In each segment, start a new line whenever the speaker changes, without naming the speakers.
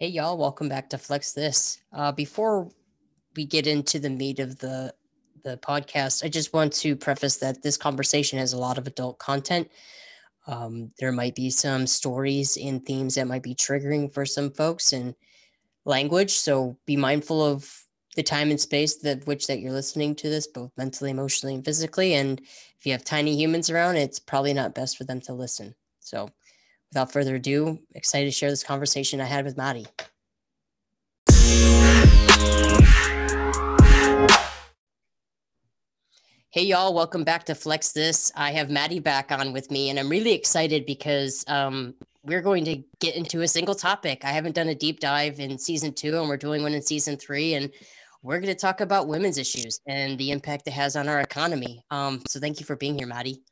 Hey, y'all, welcome back to Flex This. Uh, before we get into the meat of the the podcast, I just want to preface that this conversation has a lot of adult content. Um, there might be some stories and themes that might be triggering for some folks and language. So be mindful of the time and space that which that you're listening to this, both mentally, emotionally, and physically. And if you have tiny humans around, it's probably not best for them to listen. So without further ado, excited to share this conversation I had with Maddie. Hey, y'all, welcome back to Flex This. I have Maddie back on with me, and I'm really excited because um, we're going to get into a single topic. I haven't done a deep dive in season two, and we're doing one in season three. And we're going to talk about women's issues and the impact it has on our economy. Um, so, thank you for being here, Maddie.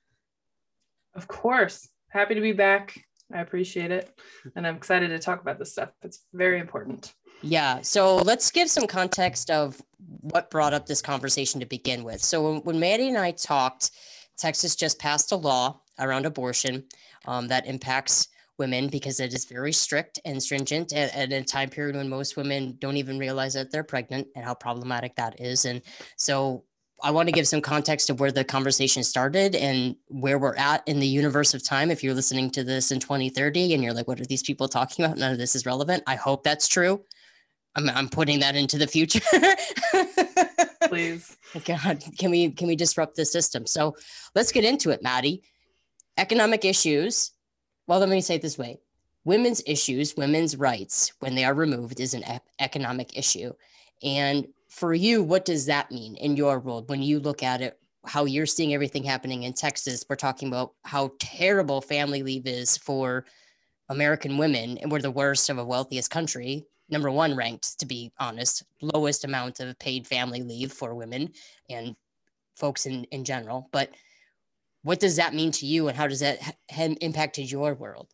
Of course. Happy to be back. I appreciate it. And I'm excited to talk about this stuff. It's very important.
Yeah. So let's give some context of what brought up this conversation to begin with. So when, when Maddie and I talked, Texas just passed a law around abortion um, that impacts women because it is very strict and stringent at, at, a time period when most women don't even realize that they're pregnant and how problematic that is. And so I want to give some context of where the conversation started and where we're at in the universe of time. If you're listening to this in 2030 and you're like, what are these people talking about? None of this is relevant. I hope that's true. I'm, I'm putting that into the future.
Please.
God, can we can we disrupt the system? So let's get into it, Maddie. Economic issues. Well, let me say it this way: women's issues, women's rights, when they are removed, is an economic issue. And for you, what does that mean in your world when you look at it? How you're seeing everything happening in Texas? We're talking about how terrible family leave is for American women, and we're the worst of a wealthiest country number one ranked, to be honest, lowest amount of paid family leave for women and folks in, in general. But what does that mean to you and how does that ha- impacted your world?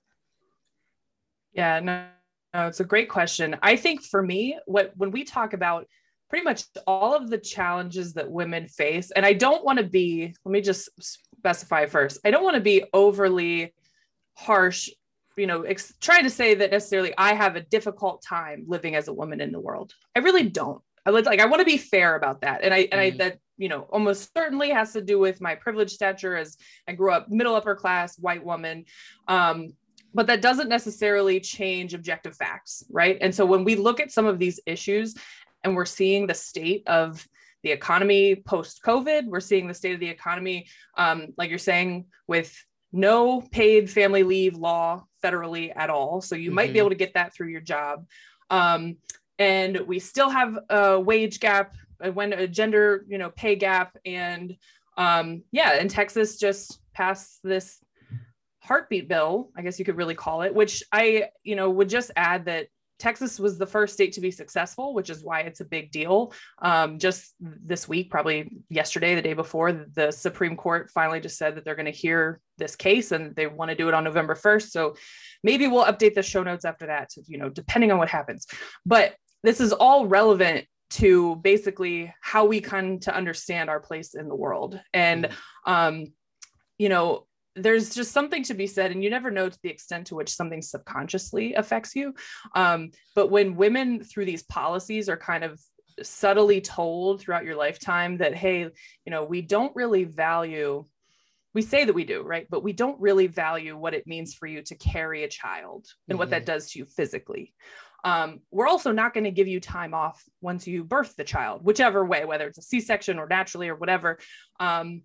Yeah, no, no, it's a great question. I think for me, what when we talk about pretty much all of the challenges that women face, and I don't want to be, let me just specify first, I don't want to be overly harsh you know ex- trying to say that necessarily i have a difficult time living as a woman in the world. I really don't. I would like i want to be fair about that. And i and i mm-hmm. that you know almost certainly has to do with my privileged stature as i grew up middle upper class white woman. Um but that doesn't necessarily change objective facts right? And so when we look at some of these issues and we're seeing the state of the economy post COVID. We're seeing the state of the economy, um, like you're saying, with no paid family leave law federally at all. So you mm-hmm. might be mm-hmm. able to get that through your job. Um, and we still have a wage gap, when a gender, you know, pay gap. And um, yeah, and Texas just passed this heartbeat bill, I guess you could really call it, which I, you know, would just add that Texas was the first state to be successful, which is why it's a big deal. Um, just this week, probably yesterday, the day before, the Supreme Court finally just said that they're going to hear this case and they want to do it on November 1st. So maybe we'll update the show notes after that, to, you know, depending on what happens. But this is all relevant to basically how we come to understand our place in the world. And, mm-hmm. um, you know, there's just something to be said and you never know to the extent to which something subconsciously affects you um, but when women through these policies are kind of subtly told throughout your lifetime that hey you know we don't really value we say that we do right but we don't really value what it means for you to carry a child and mm-hmm. what that mm-hmm. does to you physically um, we're also not going to give you time off once you birth the child, whichever way, whether it's a C-section or naturally or whatever. Um,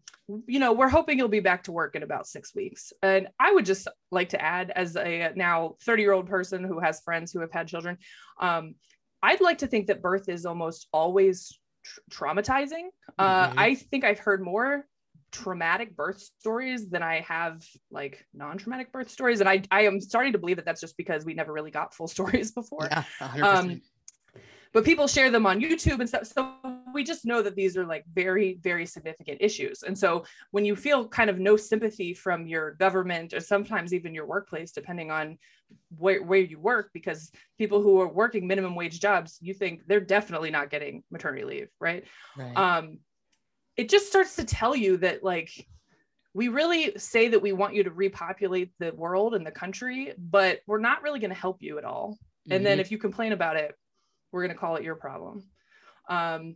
you know, we're hoping you'll be back to work in about six weeks. And I would just like to add, as a now 30-year-old person who has friends who have had children, um, I'd like to think that birth is almost always traumatizing. Uh, mm-hmm. I think I've heard more traumatic birth stories than I have like non-traumatic birth stories. And I, I am starting to believe that that's just because we never really got full stories before. Yeah, um, but people share them on YouTube and stuff. So we just know that these are like very, very significant issues. And so when you feel kind of no sympathy from your government or sometimes even your workplace, depending on where, where you work, because people who are working minimum wage jobs, you think they're definitely not getting maternity leave, right? right. Um, it just starts to tell you that like we really say that we want you to repopulate the world and the country, but we're not really going to help you at all. and mm-hmm. then if you complain about it we're going to call it your problem um,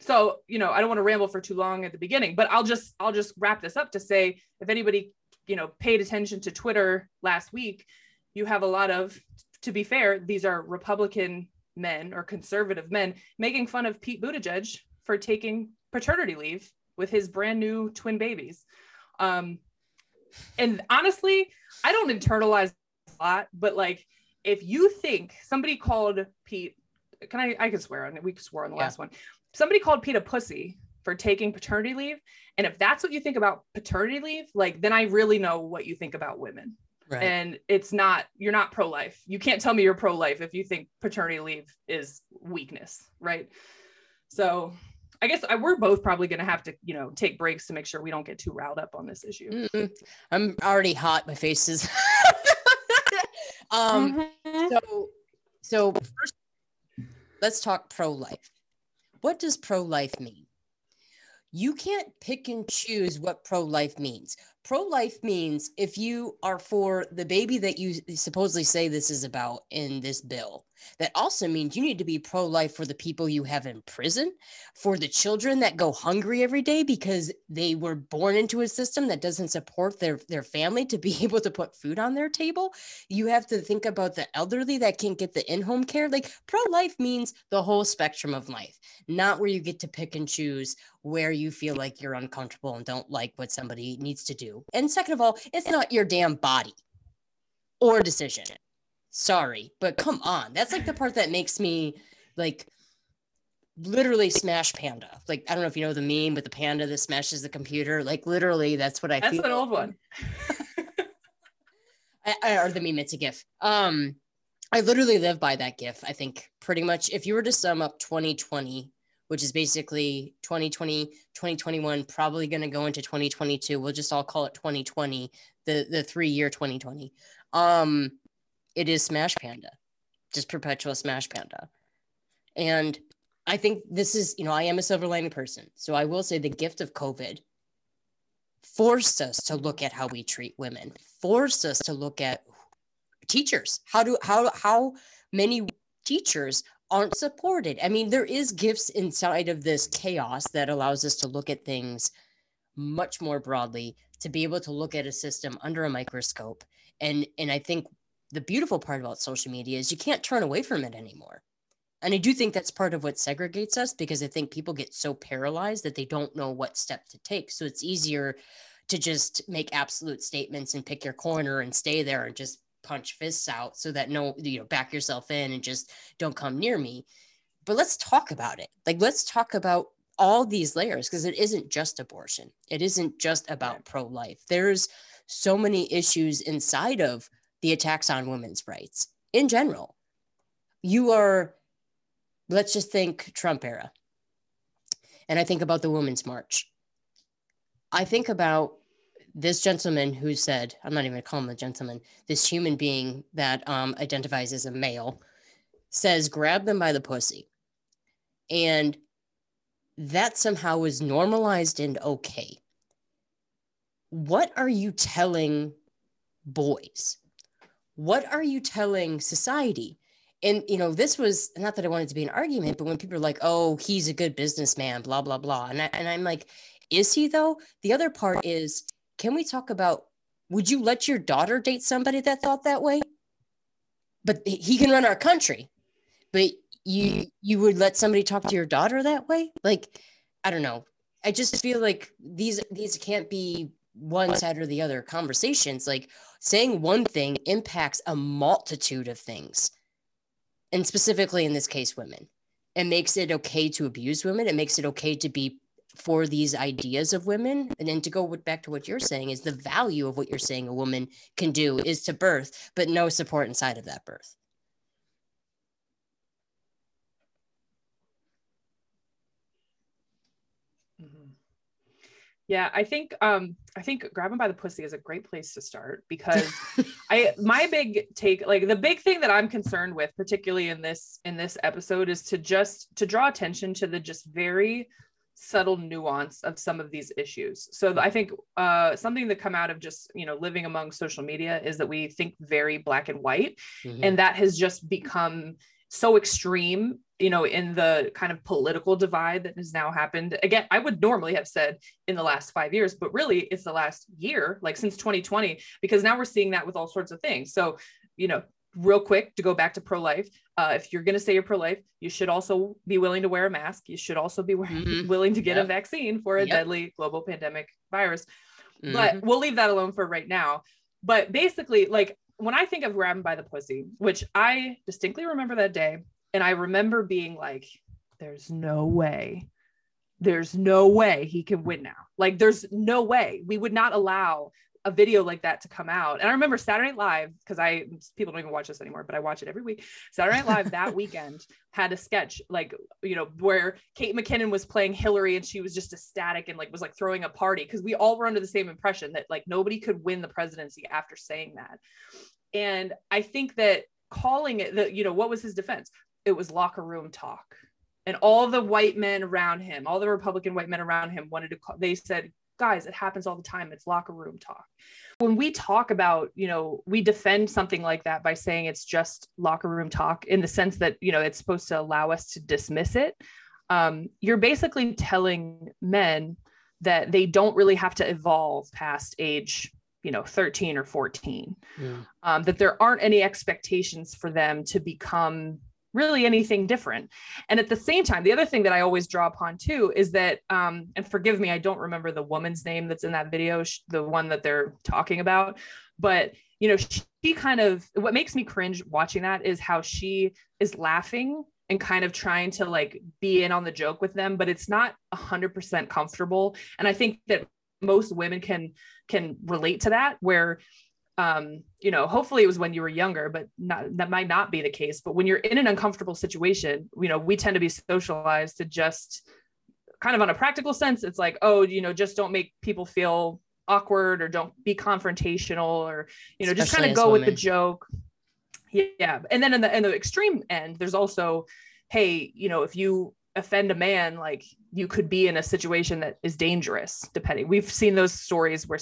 so you know i don't want to ramble for too long at the beginning but i'll just i'll just wrap this up to say if anybody you know paid attention to twitter last week you have a lot of to be fair these are republican men or conservative men making fun of pete buttigieg for taking paternity leave with his brand new twin babies um, and honestly i don't internalize a lot but like if you think somebody called pete can i i can swear on it we swore on the yeah. last one somebody called Pete a pussy for taking paternity leave. And if that's what you think about paternity leave, like then I really know what you think about women. Right. And it's not, you're not pro life. You can't tell me you're pro life if you think paternity leave is weakness. Right. So I guess I, we're both probably going to have to, you know, take breaks to make sure we don't get too riled up on this issue.
Mm-hmm. I'm already hot. My face is. um, mm-hmm. So, so first, let's talk pro life. What does pro life mean? You can't pick and choose what pro life means. Pro life means if you are for the baby that you supposedly say this is about in this bill, that also means you need to be pro life for the people you have in prison, for the children that go hungry every day because they were born into a system that doesn't support their, their family to be able to put food on their table. You have to think about the elderly that can't get the in home care. Like pro life means the whole spectrum of life, not where you get to pick and choose where you feel like you're uncomfortable and don't like what somebody needs to do. And second of all, it's not your damn body or decision. Sorry, but come on. That's like the part that makes me like literally smash panda. Like I don't know if you know the meme, but the panda that smashes the computer. Like literally, that's what I.
That's
feel.
an old one.
I, I, or the meme, it's a GIF. Um, I literally live by that GIF. I think pretty much. If you were to sum up 2020, which is basically 2020, 2021, probably going to go into 2022. We'll just all call it 2020, the the three year 2020. Um, it is Smash Panda, just perpetual Smash Panda. And I think this is, you know, I am a silver lining person. So I will say the gift of COVID forced us to look at how we treat women, forced us to look at teachers. How do how how many teachers aren't supported? I mean, there is gifts inside of this chaos that allows us to look at things much more broadly, to be able to look at a system under a microscope. And and I think the beautiful part about social media is you can't turn away from it anymore. And I do think that's part of what segregates us because I think people get so paralyzed that they don't know what step to take. So it's easier to just make absolute statements and pick your corner and stay there and just punch fists out so that no, you know, back yourself in and just don't come near me. But let's talk about it. Like, let's talk about all these layers because it isn't just abortion, it isn't just about pro life. There's so many issues inside of the attacks on women's rights in general. You are, let's just think Trump era. And I think about the Women's March. I think about this gentleman who said, I'm not even gonna call him a gentleman, this human being that um, identifies as a male says, grab them by the pussy. And that somehow is normalized and okay. What are you telling boys? what are you telling society? And you know, this was not that I wanted to be an argument, but when people are like, "Oh, he's a good businessman," blah blah blah, and I, and I'm like, "Is he though?" The other part is, can we talk about? Would you let your daughter date somebody that thought that way? But he can run our country, but you you would let somebody talk to your daughter that way? Like, I don't know. I just feel like these these can't be one side or the other conversations. Like, saying one thing impacts a multitude of things. And specifically in this case, women. It makes it okay to abuse women. It makes it okay to be for these ideas of women. And then to go back to what you're saying is the value of what you're saying a woman can do is to birth, but no support inside of that birth.
Yeah, I think um I think grabbing by the pussy is a great place to start because I my big take like the big thing that I'm concerned with particularly in this in this episode is to just to draw attention to the just very subtle nuance of some of these issues. So I think uh, something that come out of just you know living among social media is that we think very black and white, mm-hmm. and that has just become so extreme you know in the kind of political divide that has now happened again i would normally have said in the last five years but really it's the last year like since 2020 because now we're seeing that with all sorts of things so you know real quick to go back to pro-life uh, if you're going to say you're pro-life you should also be willing to wear a mask you should also be mm-hmm. willing to get yep. a vaccine for a yep. deadly global pandemic virus mm-hmm. but we'll leave that alone for right now but basically like when i think of grabbing by the pussy which i distinctly remember that day and i remember being like there's no way there's no way he can win now like there's no way we would not allow a video like that to come out. And I remember Saturday Night Live, because I people don't even watch this anymore, but I watch it every week. Saturday Night Live that weekend had a sketch like you know where Kate McKinnon was playing Hillary and she was just ecstatic and like was like throwing a party because we all were under the same impression that like nobody could win the presidency after saying that. And I think that calling it that, you know, what was his defense? It was locker room talk. And all the white men around him, all the Republican white men around him wanted to call, they said, guys, it happens all the time. It's locker room talk. When we talk about, you know, we defend something like that by saying it's just locker room talk in the sense that, you know, it's supposed to allow us to dismiss it. Um, you're basically telling men that they don't really have to evolve past age you know 13 or 14 yeah. um, that there aren't any expectations for them to become really anything different. And at the same time, the other thing that I always draw upon too is that, um, and forgive me, I don't remember the woman's name that's in that video, the one that they're talking about, but you know, she kind of, what makes me cringe watching that is how she is laughing and kind of trying to like be in on the joke with them, but it's not a hundred percent comfortable. And I think that most women can can relate to that where um, you know, hopefully it was when you were younger, but not, that might not be the case. But when you're in an uncomfortable situation, you know, we tend to be socialized to just kind of on a practical sense, it's like, oh, you know, just don't make people feel awkward or don't be confrontational or, you know, Especially just kind of go women. with the joke. Yeah. And then in the in the extreme end, there's also, hey, you know, if you offend a man, like you could be in a situation that is dangerous, depending. We've seen those stories where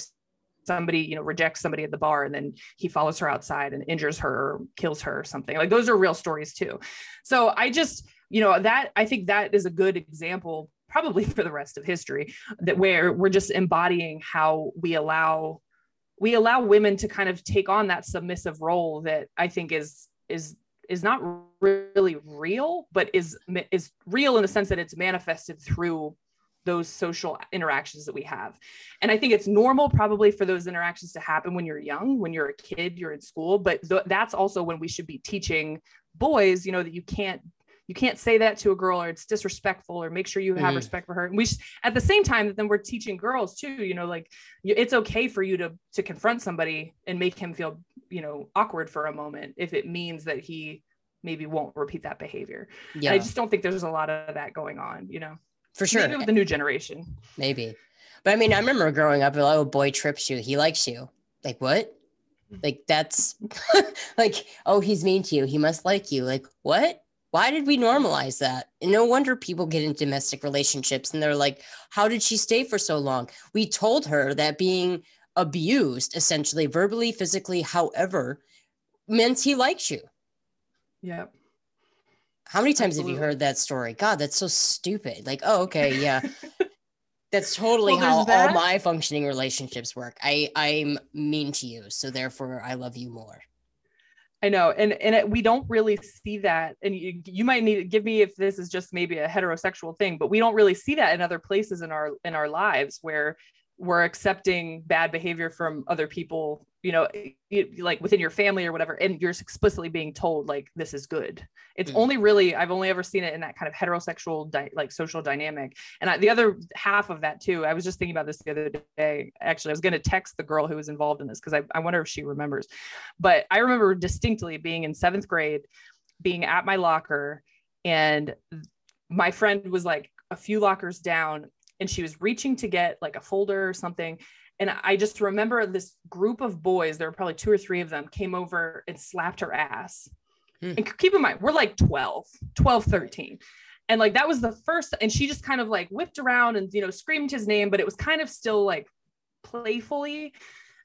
somebody you know rejects somebody at the bar and then he follows her outside and injures her or kills her or something. Like those are real stories too. So i just you know that i think that is a good example probably for the rest of history that where we're just embodying how we allow we allow women to kind of take on that submissive role that i think is is is not really real but is is real in the sense that it's manifested through those social interactions that we have. And I think it's normal probably for those interactions to happen when you're young, when you're a kid, you're in school, but th- that's also when we should be teaching boys, you know, that you can't you can't say that to a girl or it's disrespectful or make sure you have mm. respect for her and we sh- at the same time that then we're teaching girls too you know like it's okay for you to to confront somebody and make him feel you know awkward for a moment if it means that he maybe won't repeat that behavior yeah and i just don't think there's a lot of that going on you know
for sure.
Maybe with the new generation.
Maybe. But I mean, I remember growing up, oh, boy trips you. He likes you. Like, what? Like, that's like, oh, he's mean to you. He must like you. Like, what? Why did we normalize that? And no wonder people get in domestic relationships and they're like, how did she stay for so long? We told her that being abused, essentially, verbally, physically, however, meant he likes you.
Yep.
How many times Absolutely. have you heard that story? God, that's so stupid. Like, oh, okay, yeah. that's totally well, how that. all my functioning relationships work. I I'm mean to you, so therefore I love you more.
I know, and and it, we don't really see that. And you, you might need to give me if this is just maybe a heterosexual thing, but we don't really see that in other places in our in our lives where we're accepting bad behavior from other people you know like within your family or whatever and you're explicitly being told like this is good. It's mm. only really i've only ever seen it in that kind of heterosexual di- like social dynamic. And I, the other half of that too i was just thinking about this the other day. Actually i was going to text the girl who was involved in this because I, I wonder if she remembers. But i remember distinctly being in seventh grade being at my locker and my friend was like a few lockers down and she was reaching to get like a folder or something and I just remember this group of boys, there were probably two or three of them, came over and slapped her ass. Hmm. And keep in mind, we're like 12, 12, 13. and like that was the first and she just kind of like whipped around and you know screamed his name but it was kind of still like playfully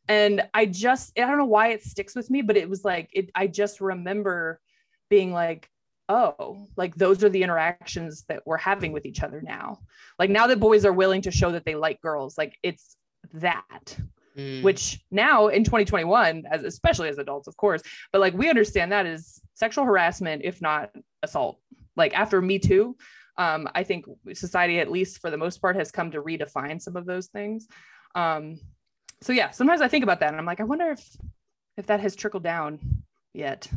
and i just i don't know why it sticks with me but it was like it i just remember being like oh like those are the interactions that we're having with each other now like now that boys are willing to show that they like girls like it's that mm. which now in 2021 as especially as adults of course but like we understand that is sexual harassment if not assault. Like after me too um, i think society at least for the most part has come to redefine some of those things. Um, so yeah sometimes i think about that and i'm like i wonder if if that has trickled down yet.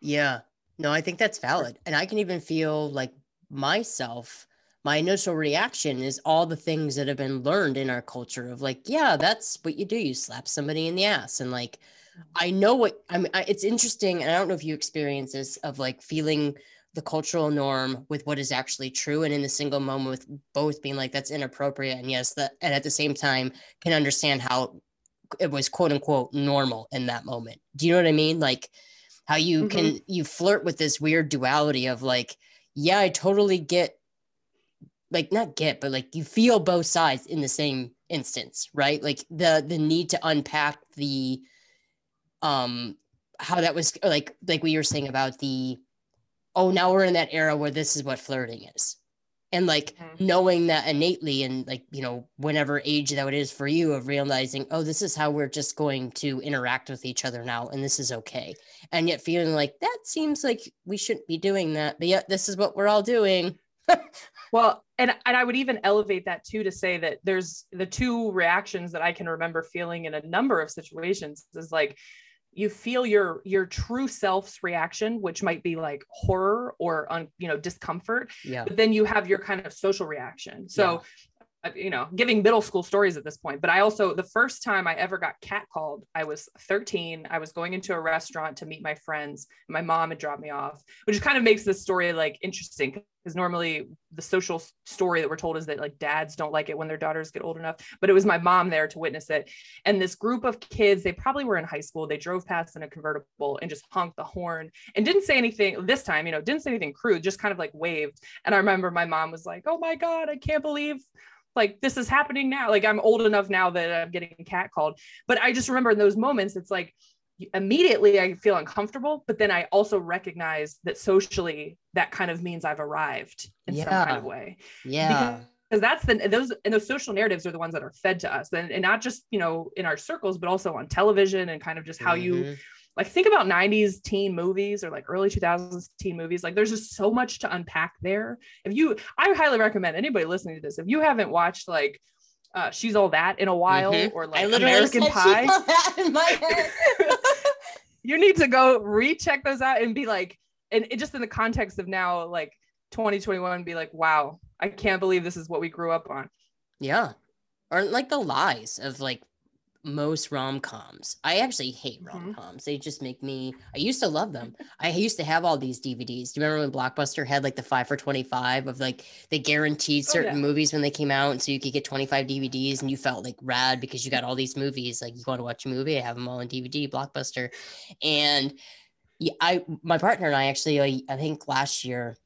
Yeah. No i think that's valid. And i can even feel like myself my initial reaction is all the things that have been learned in our culture of like yeah that's what you do you slap somebody in the ass and like i know what i mean I, it's interesting and i don't know if you experience this of like feeling the cultural norm with what is actually true and in the single moment with both being like that's inappropriate and yes that and at the same time can understand how it was quote unquote normal in that moment. Do you know what i mean? Like how you mm-hmm. can you flirt with this weird duality of like yeah i totally get like not get but like you feel both sides in the same instance right like the the need to unpack the um how that was like like we were saying about the oh, now we're in that era where this is what flirting is. And like mm-hmm. knowing that innately, and like, you know, whenever age that it is for you, of realizing, oh, this is how we're just going to interact with each other now, and this is okay. And yet feeling like that seems like we shouldn't be doing that, but yet this is what we're all doing.
Well, and and I would even elevate that too to say that there's the two reactions that I can remember feeling in a number of situations is like you feel your your true self's reaction which might be like horror or un, you know discomfort
yeah
but then you have your kind of social reaction so uh, you know, giving middle school stories at this point. But I also, the first time I ever got catcalled, I was 13. I was going into a restaurant to meet my friends. My mom had dropped me off, which kind of makes this story like interesting because normally the social story that we're told is that like dads don't like it when their daughters get old enough. But it was my mom there to witness it. And this group of kids, they probably were in high school. They drove past in a convertible and just honked the horn and didn't say anything this time, you know, didn't say anything crude, just kind of like waved. And I remember my mom was like, oh my God, I can't believe like this is happening now like i'm old enough now that i'm getting cat called but i just remember in those moments it's like immediately i feel uncomfortable but then i also recognize that socially that kind of means i've arrived in yeah. some kind of way
yeah
because that's the those and those social narratives are the ones that are fed to us and, and not just you know in our circles but also on television and kind of just how mm-hmm. you like think about 90s teen movies or like early 2000s teen movies like there's just so much to unpack there if you i highly recommend anybody listening to this if you haven't watched like uh, she's all that in a while mm-hmm. or like american pie you need to go recheck those out and be like and it, just in the context of now like 2021 be like wow i can't believe this is what we grew up on.
Yeah. Or like the lies of like most rom coms. I actually hate rom coms. Mm-hmm. They just make me. I used to love them. I used to have all these DVDs. Do you remember when Blockbuster had like the five for 25 of like they guaranteed certain oh, yeah. movies when they came out? And so you could get 25 DVDs and you felt like rad because you got all these movies. Like you want to watch a movie, I have them all on DVD, Blockbuster. And yeah, I, my partner and I actually, I, I think last year,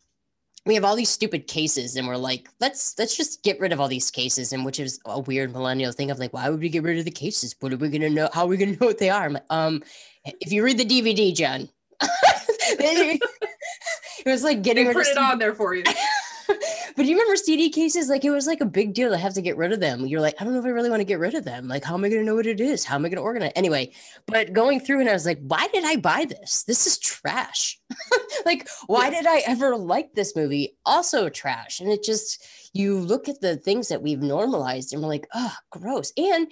we have all these stupid cases and we're like let's let's just get rid of all these cases. And which is a weird millennial thing of like why would we get rid of the cases? What are we going to know? How are we going to know what they are? Like, um if you read the dvd jen it was like getting
they put it on there for you
but you remember CD cases? Like it was like a big deal to have to get rid of them. You're like, I don't know if I really want to get rid of them. Like, how am I going to know what it is? How am I going to organize? Anyway, but going through and I was like, why did I buy this? This is trash. like, why did I ever like this movie? Also trash. And it just, you look at the things that we've normalized and we're like, oh, gross. And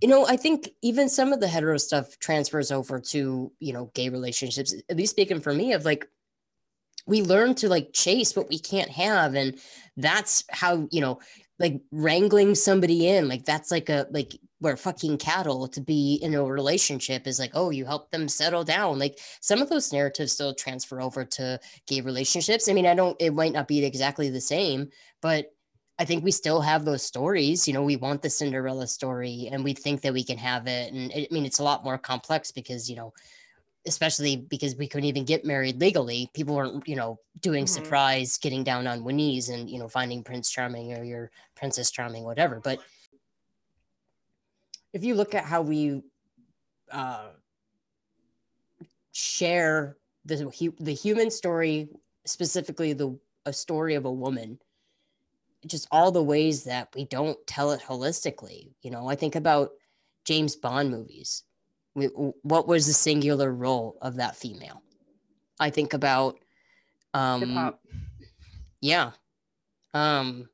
you know, I think even some of the hetero stuff transfers over to, you know, gay relationships, at least speaking for me, of like, we learn to like chase what we can't have and that's how you know like wrangling somebody in like that's like a like we're fucking cattle to be in a relationship is like oh you help them settle down. Like some of those narratives still transfer over to gay relationships. I mean i don't it might not be exactly the same but i think we still have those stories. You know we want the cinderella story and we think that we can have it. And i mean it's a lot more complex because you know especially because we couldn't even get married legally. People weren't, you know, doing
Mhm.
surprise, getting down on one knees and, you know, finding Prince Charming or your Princess Charming, whatever. But if you look at how we uh, share the, hu- the human story, specifically the a story of a woman, just all the ways that we don't tell it holistically. You know, I think about James Bond movies. What was the singular role of that female? I think about, um,
hop.
yeah, um,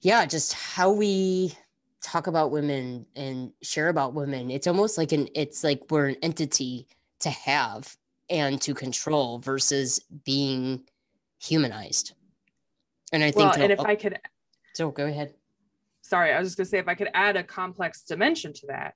yeah, just how we talk about women and share about women. It's almost like an, it's like we're an entity to have and to control versus being humanized. And I think,
Well, and if
oh,
I could
so go ahead.
sorry, I was just gonna say if I could add a complex dimension to that,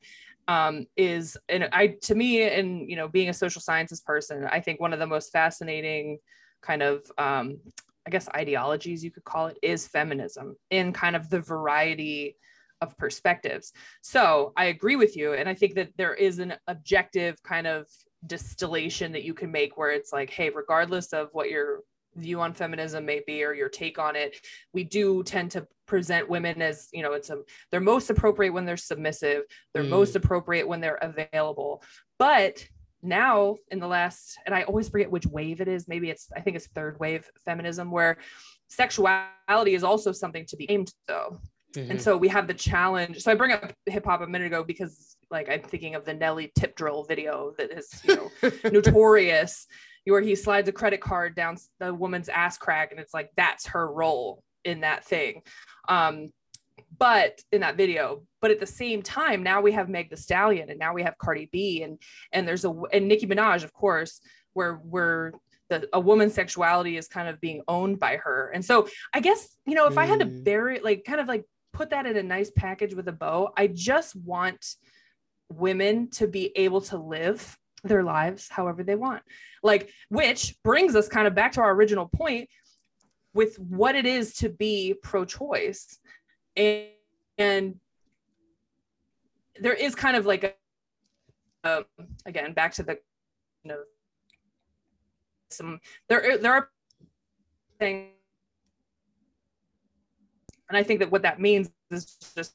um, is and I to me, and you know, being a social sciences person, I think one of the most fascinating kind of um, I guess ideologies you could call it is feminism in kind of the variety of perspectives. So I agree with you, and I think that there is an objective kind of distillation that you can make where it's like, hey, regardless of what your view on feminism may be or your take on it we do tend to present women as you know it's a they're most appropriate when they're submissive they're
Mm.
most appropriate when they're available but now in the last and i always forget which wave it is maybe it's i think it's third wave feminism where sexuality is also something to be aimed though and
Mhm.
so we have the challenge. So I bring up hip hop a minute ago because like I'm thinking of the Nelly tip drill video that is, you know, notorious where he slides a credit card down the woman's ass crack and it's like that's her role in that thing. Um but in that video, but at the same time, now we have Meg the Stallion and now we have Cardi B and and there's a and Nicki Minaj, of course, where we're the, a woman's sexuality is kind of being owned by her. And so I guess, you know, if I had to
Mm.
bury like kind of like put that in a nice package with a bow, I just want women to be able to live their lives however they want. Like, which brings us kind of back to our original point with what it is to be pro choice. And, and there is kind of like a, um, again, back to the, you know, some, there, there are things and I think that what that means is just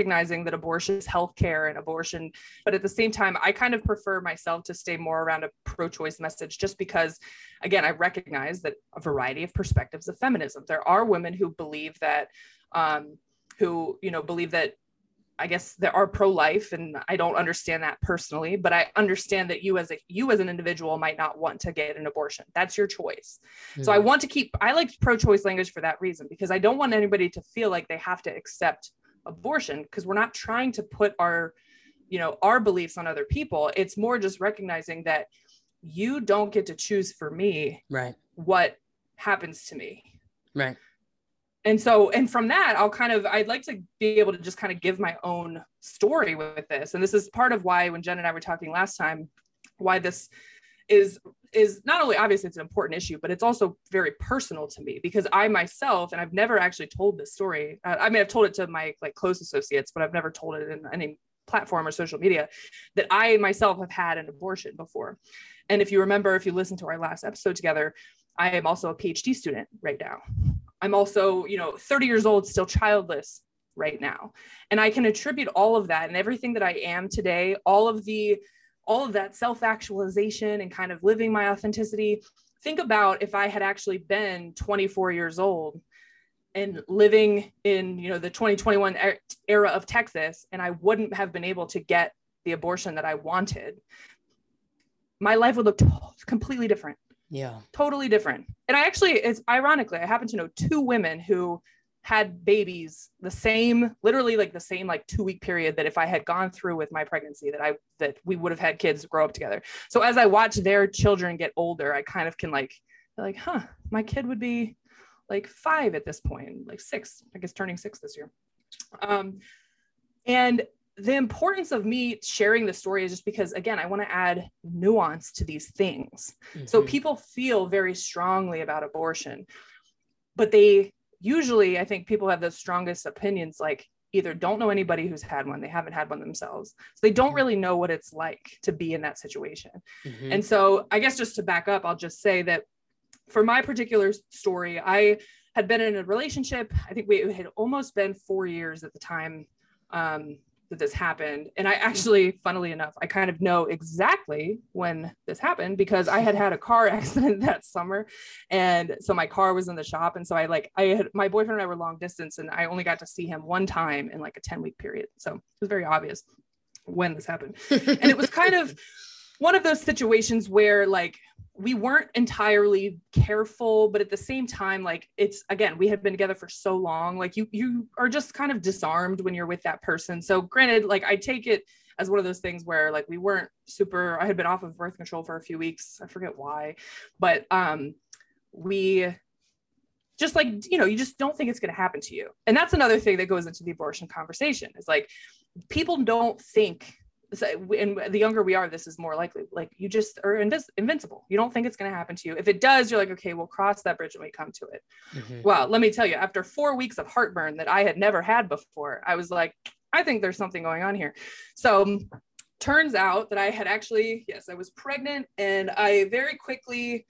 recognizing that abortion is healthcare and abortion. But at the same time, I kind of prefer myself to stay more around a pro choice message just because, again, I recognize that a variety of perspectives of feminism. There are women who believe that, um, who, you know, believe that. I guess there are pro-life, and I don't understand that personally, but I understand that you as a you as an individual might not want to get an abortion. That's your choice. So I
Mm.
want to keep, I like pro choice language for that reason, because I don't want anybody to feel like they have to accept abortion because we're not trying to put our, you know, our beliefs on other people. It's more just recognizing that you don't get to choose for me
right,
what happens to me.
right.
And so, and from that, I'll kind of, I'd like to be able to just kind of give my own story with this. And this is part of why, when Jen and I were talking last time, why this is is not only obviously it's an important issue but it's also very personal to me because i myself and i've never actually told this story uh, i mean i've told it to my like close associates but i've never told it in any platform or social media that i myself have had an abortion before. And if you remember if you listen to our last episode together i am also a phd student right now. I'm also you know 30 years old still childless right now. And i can attribute all of that and everything that i am today all of the all of that self actualization and kind of living my authenticity. Think about if I had actually been 24 years old and living in, you know, the 2021 er- era of Texas and I wouldn't have been able to get the abortion that I wanted. My life would look t- completely different
Yeah.
totally different. And I actually, it's ironically, I happen to know two women who had babies the same, literally like the same like two week period that if I had gone through with my pregnancy, that I that we would have had kids grow up together. So as I watch their children get older, I kind of can like, like, huh, my kid would be like five at this point, like six, I guess turning six this year. Um, and the importance of me sharing the story is just because again, I want to add nuance to these things. So
Mhm.
people feel very strongly about abortion, but they usually, I think people have the strongest opinions like either don't know anybody who's had one, they haven't had one themselves. So they don't mm-hmm. really know what it's like to be in that situation. Mm-hmm. And so I guess just to back up, I'll just say that for my particular story, I had been in a relationship. I think we had almost been four years at the time um, that this happened. And I actually, funnily enough, I kind of know exactly when this happened because I had had a car accident that summer. And so my car was in the shop. And so I like, I had my boyfriend and I were long distance and I only got to see him one time in like a 10 week period. So it was very obvious when this happened. and it was kind of one of those situations where like we weren't entirely careful but at the same time like it's again we had been together for so long like you you are just kind of disarmed when you're with that person. So granted like i take it as one of those things where like we weren't super i had been off of birth control for a few weeks. I forget why. But um we just like you know you just don't think it's going to happen to you. And that's another thing that goes into the abortion conversation is like people don't think so, and the younger we are, this is more likely. Like you just are invis- invincible. You don't think it's going to happen to you. If it does, you're like, okay, we'll cross that bridge when we come to it. Mm-hmm. Well, let me tell you, after four weeks of heartburn that I had never had before, I was like, I think there's something going on here. So turns out that I had actually, yes, I was pregnant, and I very quickly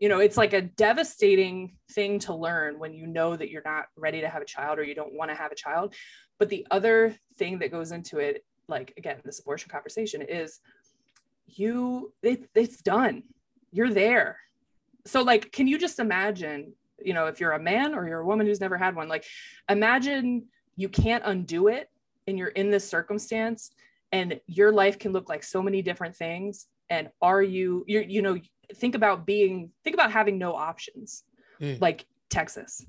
you know it's like a devastating thing to learn when you know that you're not ready to have a child or you don't want to have a child but the other thing that goes into it like again this abortion conversation is you it, it's done. You're there. So like can you just imagine you know if you're a man or you're a woman who's never had one like imagine you can't undo it and you're in this circumstance and your life can look like so many different things. And are you you you know think about being think about having no options mm. like texas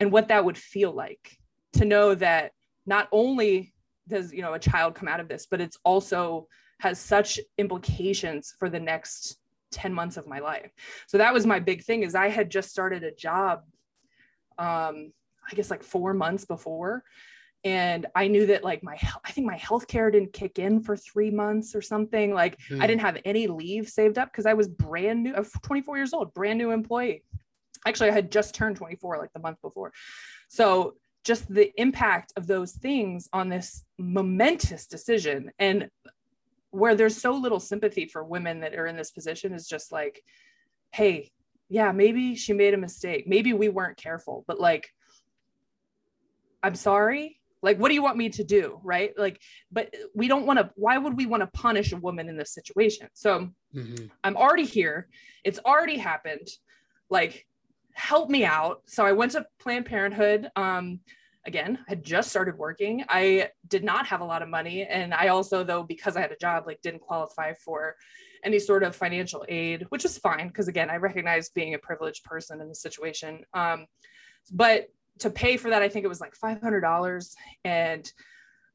and what that would feel like to know that not only does you know a child come out of this but it's also has such implications for the next 10 months of my life. So that was my big thing is i had just started a job um i guess like four months before and i knew that like my i think my health care didn't kick in for three months or something like mm. i didn't have any leave saved up because i was brand new 24 years old brand new employee. Actually i had just turned 24 like the month before. So just the impact of those things on this momentous decision. And where there's so little sympathy for women that are in this position is just like hey yeah maybe she made a mistake. Maybe we weren't careful but like i'm sorry. Like what do you want me to do? Right? Like but we don't want to why would we want to punish a woman in this situation? So mm-hmm. i'm already here. It's already happened. Like help me out. So I went to Planned Parenthood. Um, again, I had just started working. I did not have a lot of money. And I also, though, because I had a job, like didn't qualify for any sort of financial aid, which is fine. Cause again, I recognize being a privileged person in the situation. Um, but to pay for that, I think it was like $500. And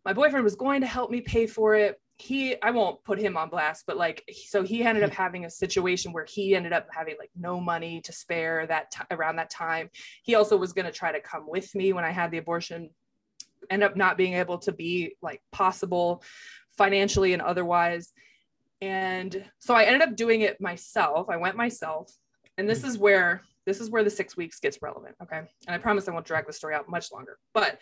my boyfriend was going to help me pay for it he i won't put him on blast but like so he ended up having a situation where he ended up having like no money to spare that t- around that time. He also was going to try to come with me when i had the abortion end up not being able to be like possible financially and otherwise. And so i ended up doing it myself. I went myself and this is where this is where the six weeks gets relevant okay? And i promise i won't drag the story out much longer. But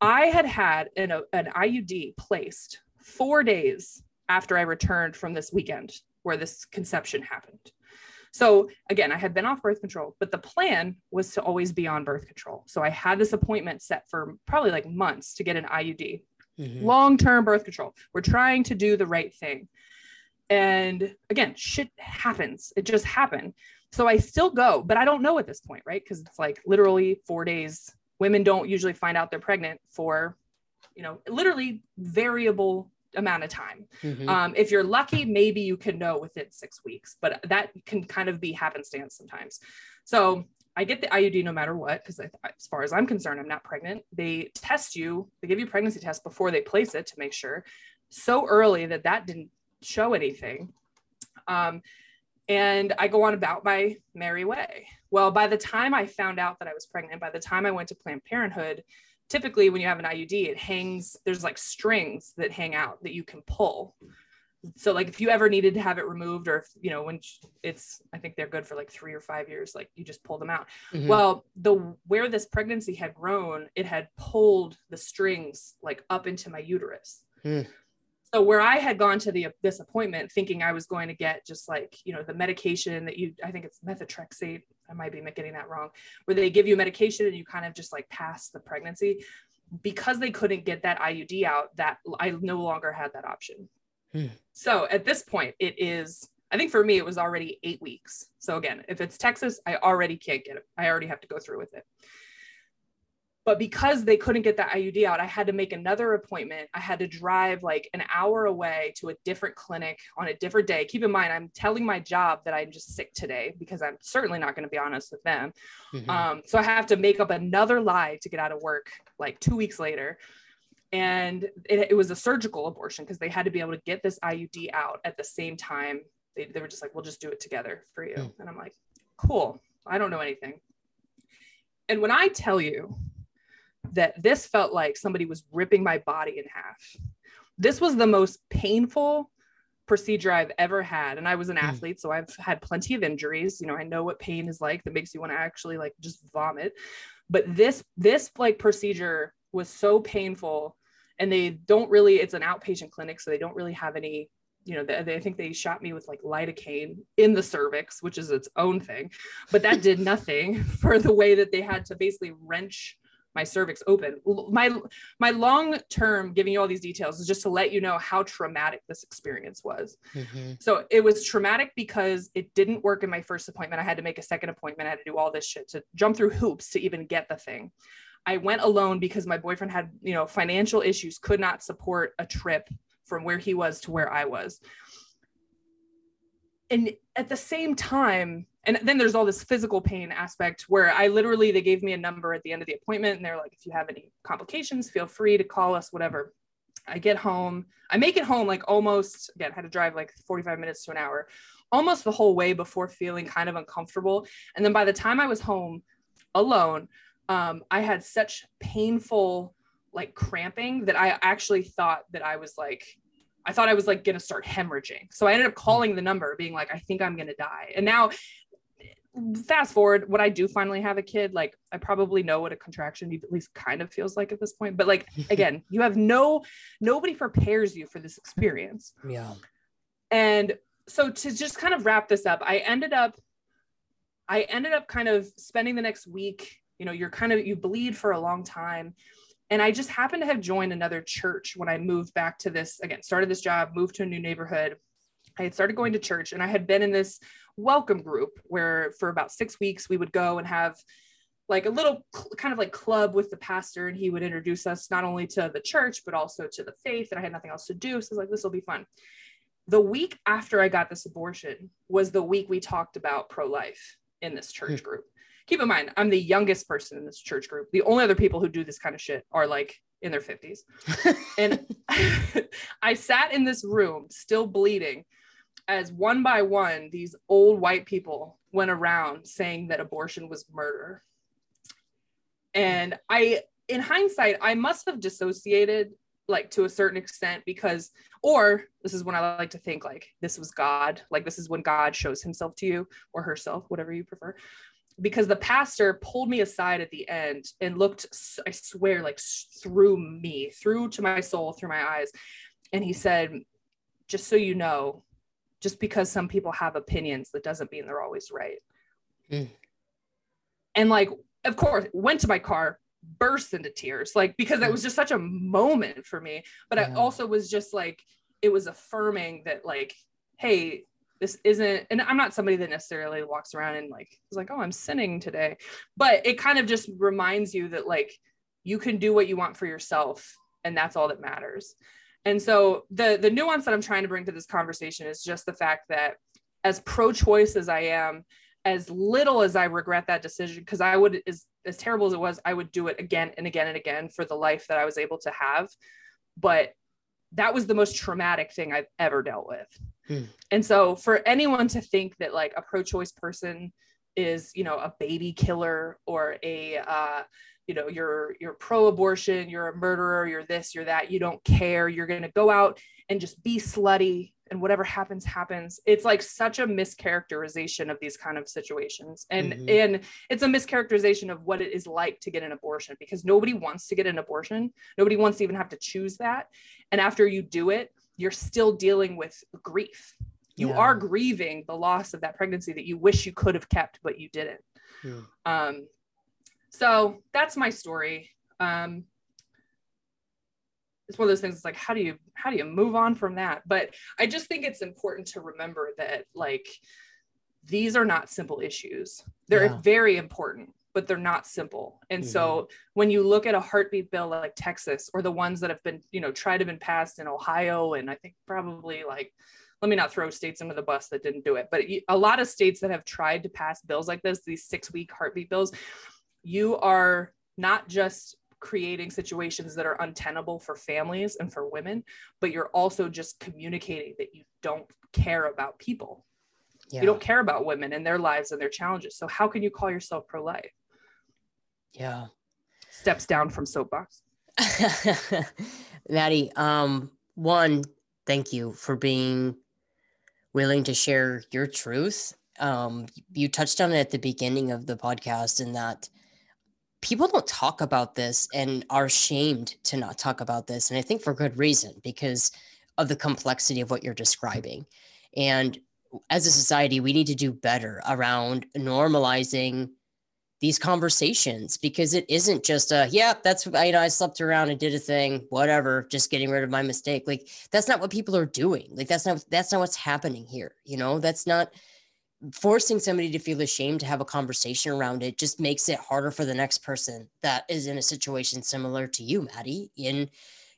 i had had an, an iud placed four days after I returned from this weekend where this conception happened. So again, I had been off birth control, but the plan was to always be on birth control. So I had this appointment set for probably like months to get an IUD, mm-hmm. long term birth control. We're trying to do the right thing. And again, shit happens. It just happened. So I still go, but I don't know at this point, right? Because it's like literally four days. Women don't usually find out they're pregnant for, you know, literally variable amount of time. Mm-hmm. Um, if you're lucky, maybe you can know within six weeks, but that can kind of be happenstance sometimes. So I get the IUD no matter what, because as far as I'm concerned, I'm not pregnant. They test you, they give you pregnancy tests before they place it to make sure so early that that didn't show anything. Um, and I go on about my merry way. Well, by the time I found out that I was pregnant, by the time I went to Planned Parenthood, typically when you have an IUD, it hangs, there's like strings that hang out that you can pull. so like if you ever needed to have it removed or if you know when it's i think they're good for like three or five years like you just pull them out mm-hmm. well the where this pregnancy had grown it had pulled the strings like up into my uterus mm. So where i had gone to the this appointment thinking i was going to get just like you know the medication that you i think it's methotrexate i might be getting that wrong where they give you medication and you kind of just like pass the pregnancy because they couldn't get that iud out that i no longer had that option Hmm. So at this point, it is, I think for me, it was already eight weeks. So again, if it's Texas, I already can't get it. I already have to go through with it. But because they couldn't get that IUD out, I had to make another appointment. I had to drive like an hour away to a different clinic on a different day. Keep in mind, I'm telling my job that I'm just sick today because I'm certainly not going to be honest with them. Mm-hmm. Um, so I have to make up another lie to get out of work like two weeks later and it, it was a surgical abortion because they had to be able to get this IUD out at the same time. They, they were just like, we'll just do it together for you. Mm. And I'm like, cool. I don't know anything. And when I tell you that this felt like somebody was ripping my body in half, this was the most painful procedure I've ever had. And I was an mm. athlete, so I've had plenty of injuries. You know, I know what pain is like that makes you want to actually like just vomit. But this, this like procedure was so painful and they don't really it's an outpatient clinic so they don't really have any you know they, they, think they shot me with like lidocaine in the cervix which is its own thing but that did nothing for the way that they had to basically wrench my cervix open. My my long term giving you all these details is just to let you know how traumatic this experience was. Mm-hmm. so it was traumatic because it didn't work in my first appointment. I had to make a second appointment. I had to do all this shit to jump through hoops to even get the thing. I went alone because my boyfriend had, you know, financial issues, could not support a trip from where he was to where I was. And at the same time, and then there's all this physical pain aspect where I literally, they gave me a number at the end of the appointment and they're like, if you have any complications, feel free to call us, whatever. I get home, I make it home like almost, again, had to drive like 45 minutes to an hour, almost the whole way before feeling kind of uncomfortable. And then by the time I was home alone, um, I had such painful like cramping that I actually thought that I was like, I thought I was like gonna start hemorrhaging. So I ended up calling the number, being like, I think I'm gonna die. And now, fast forward, when I do finally have a kid, like I probably know what a contraction at least kind of feels like at this point. But like again, you have no nobody prepares you for this experience.
Yeah.
And so to just kind of wrap this up, I ended up I ended up kind of spending the next week you know you're kind of you bleed for a long time and i just happened to have joined another church when i moved back to this again started this job moved to a new neighborhood i had started going to church and i had been in this welcome group where for about six weeks we would go and have like a little kind of like club with the pastor and he would introduce us not only to the church but also to the faith and i had nothing else to do so I was like this will be fun the week after i got this abortion was the week we talked about pro-life in this church hmm. group keep in mind, I'm the youngest person in this church group. The only other people who do this kind of shit are like in their 50s. and I sat in this room still bleeding as one by one these old white people went around saying that abortion was murder. And I in hindsight, I must have dissociated like to a certain extent because or this is when I like to think like this was God, like this is when God shows himself to you or herself, whatever you prefer because the pastor pulled me aside at the end and looked i swear like through me through to my soul through my eyes and he said just so you know just because some people have opinions that doesn't mean they're always right mm. and like of course went to my car burst into tears like because that hmm. was just such a moment for me but yeah. i also was just like it was affirming that like hey this isn't and i'm not somebody that necessarily walks around and like is like oh i'm sinning today but it kind of just reminds you that like you can do what you want for yourself and that's all that matters and so the the nuance that i'm trying to bring to this conversation is just the fact that as pro-choice as i am as little as i regret that decision because i would as as terrible as it was i would do it again and again and again for the life that i was able to have but that was the most traumatic thing i've ever dealt with Hmm. And so for anyone to think that like a pro-choice person is, you know, a baby killer or a uh, you know, you're you're pro-abortion, you're a murderer, you're this, you're that, you don't care, you're gonna go out and just be slutty and whatever happens happens it's like such a mischaracterization of these kind of situations and mm-hmm. and it's a mischaracterization of what it is like to get an abortion because nobody wants to get an abortion nobody wants to even have to choose that and after you do it you're still dealing with grief you yeah. are grieving the loss of that pregnancy that you wish you could have kept but you didn't yeah. um so that's my story um it's one of those things it's like how do you how do you move on from that but i just think it's important to remember that like these are not simple issues they're yeah. very important but they're not simple and mm-hmm. so when you look at a heartbeat bill like texas or the ones that have been you know tried to been passed in ohio and i think probably like let me not throw states under the bus that didn't do it but a lot of states that have tried to pass bills like this these six week heartbeat bills you are not just creating situations that are untenable for families and for women, but you're also just communicating that you don't care about people. Yeah. You don't care about women and their lives and their challenges. So how can you call yourself pro-life?
Yeah.
Steps down from soapbox.
Maddie, um, one, thank you for being willing to share your truth. Um, you touched on it at the beginning of the podcast in that people don't talk about this and are ashamed to not talk about this. And I think for good reason because of the complexity of what you're describing. And as a society, we need to do better around normalizing these conversations because it isn't just a yeah that's you know i slept around and did a thing whatever just getting rid of my mistake like that's not what people are doing like that's not that's not what's happening here you know that's not forcing somebody to feel ashamed to have a conversation around it just makes it harder for the next person that is in a situation similar to you, Maddie, in,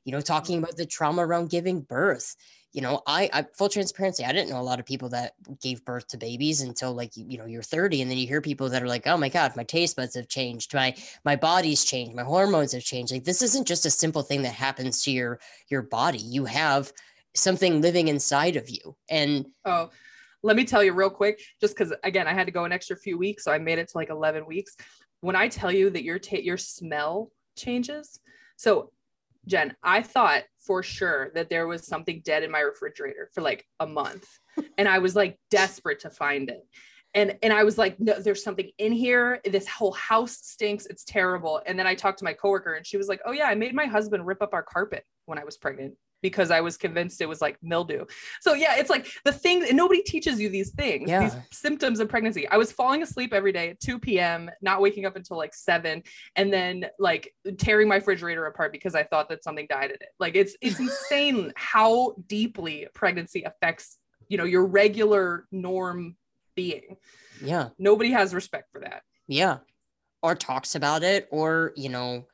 you know, talking mm-hmm. about the trauma around giving birth. You know, I, I full transparency, I didn't know a lot of people that gave birth to babies until like, you know, you're 30. And then you hear people that are like, oh my God, my taste buds have changed. My, my body's changed. My hormones have changed. Like this isn't just a simple thing that happens to your, your body. You have something living inside of you. And,
oh, let me tell you real quick, just because again, I had to go an extra few weeks, so I made it to like 11 weeks. When I tell you that your ta- your smell changes, so Jen, I thought for sure that there was something dead in my refrigerator for like a month, and I was like desperate to find it. And, and I was like, no, there's something in here. This whole house stinks. It's terrible. And then I talked to my coworker and she was like, oh yeah, I made my husband rip up our carpet when I was pregnant because I was convinced it was like mildew. So yeah, it's like the things, and nobody teaches you these things, yeah. these symptoms of pregnancy. I was falling asleep every day at 2 p.m., not waking up until like seven, and then like tearing my refrigerator apart because I thought that something died in it. Like it's it's insane how deeply pregnancy affects, you know, your regular norm being.
Yeah.
Nobody has respect for that.
Yeah. Or talks about it, or, you know,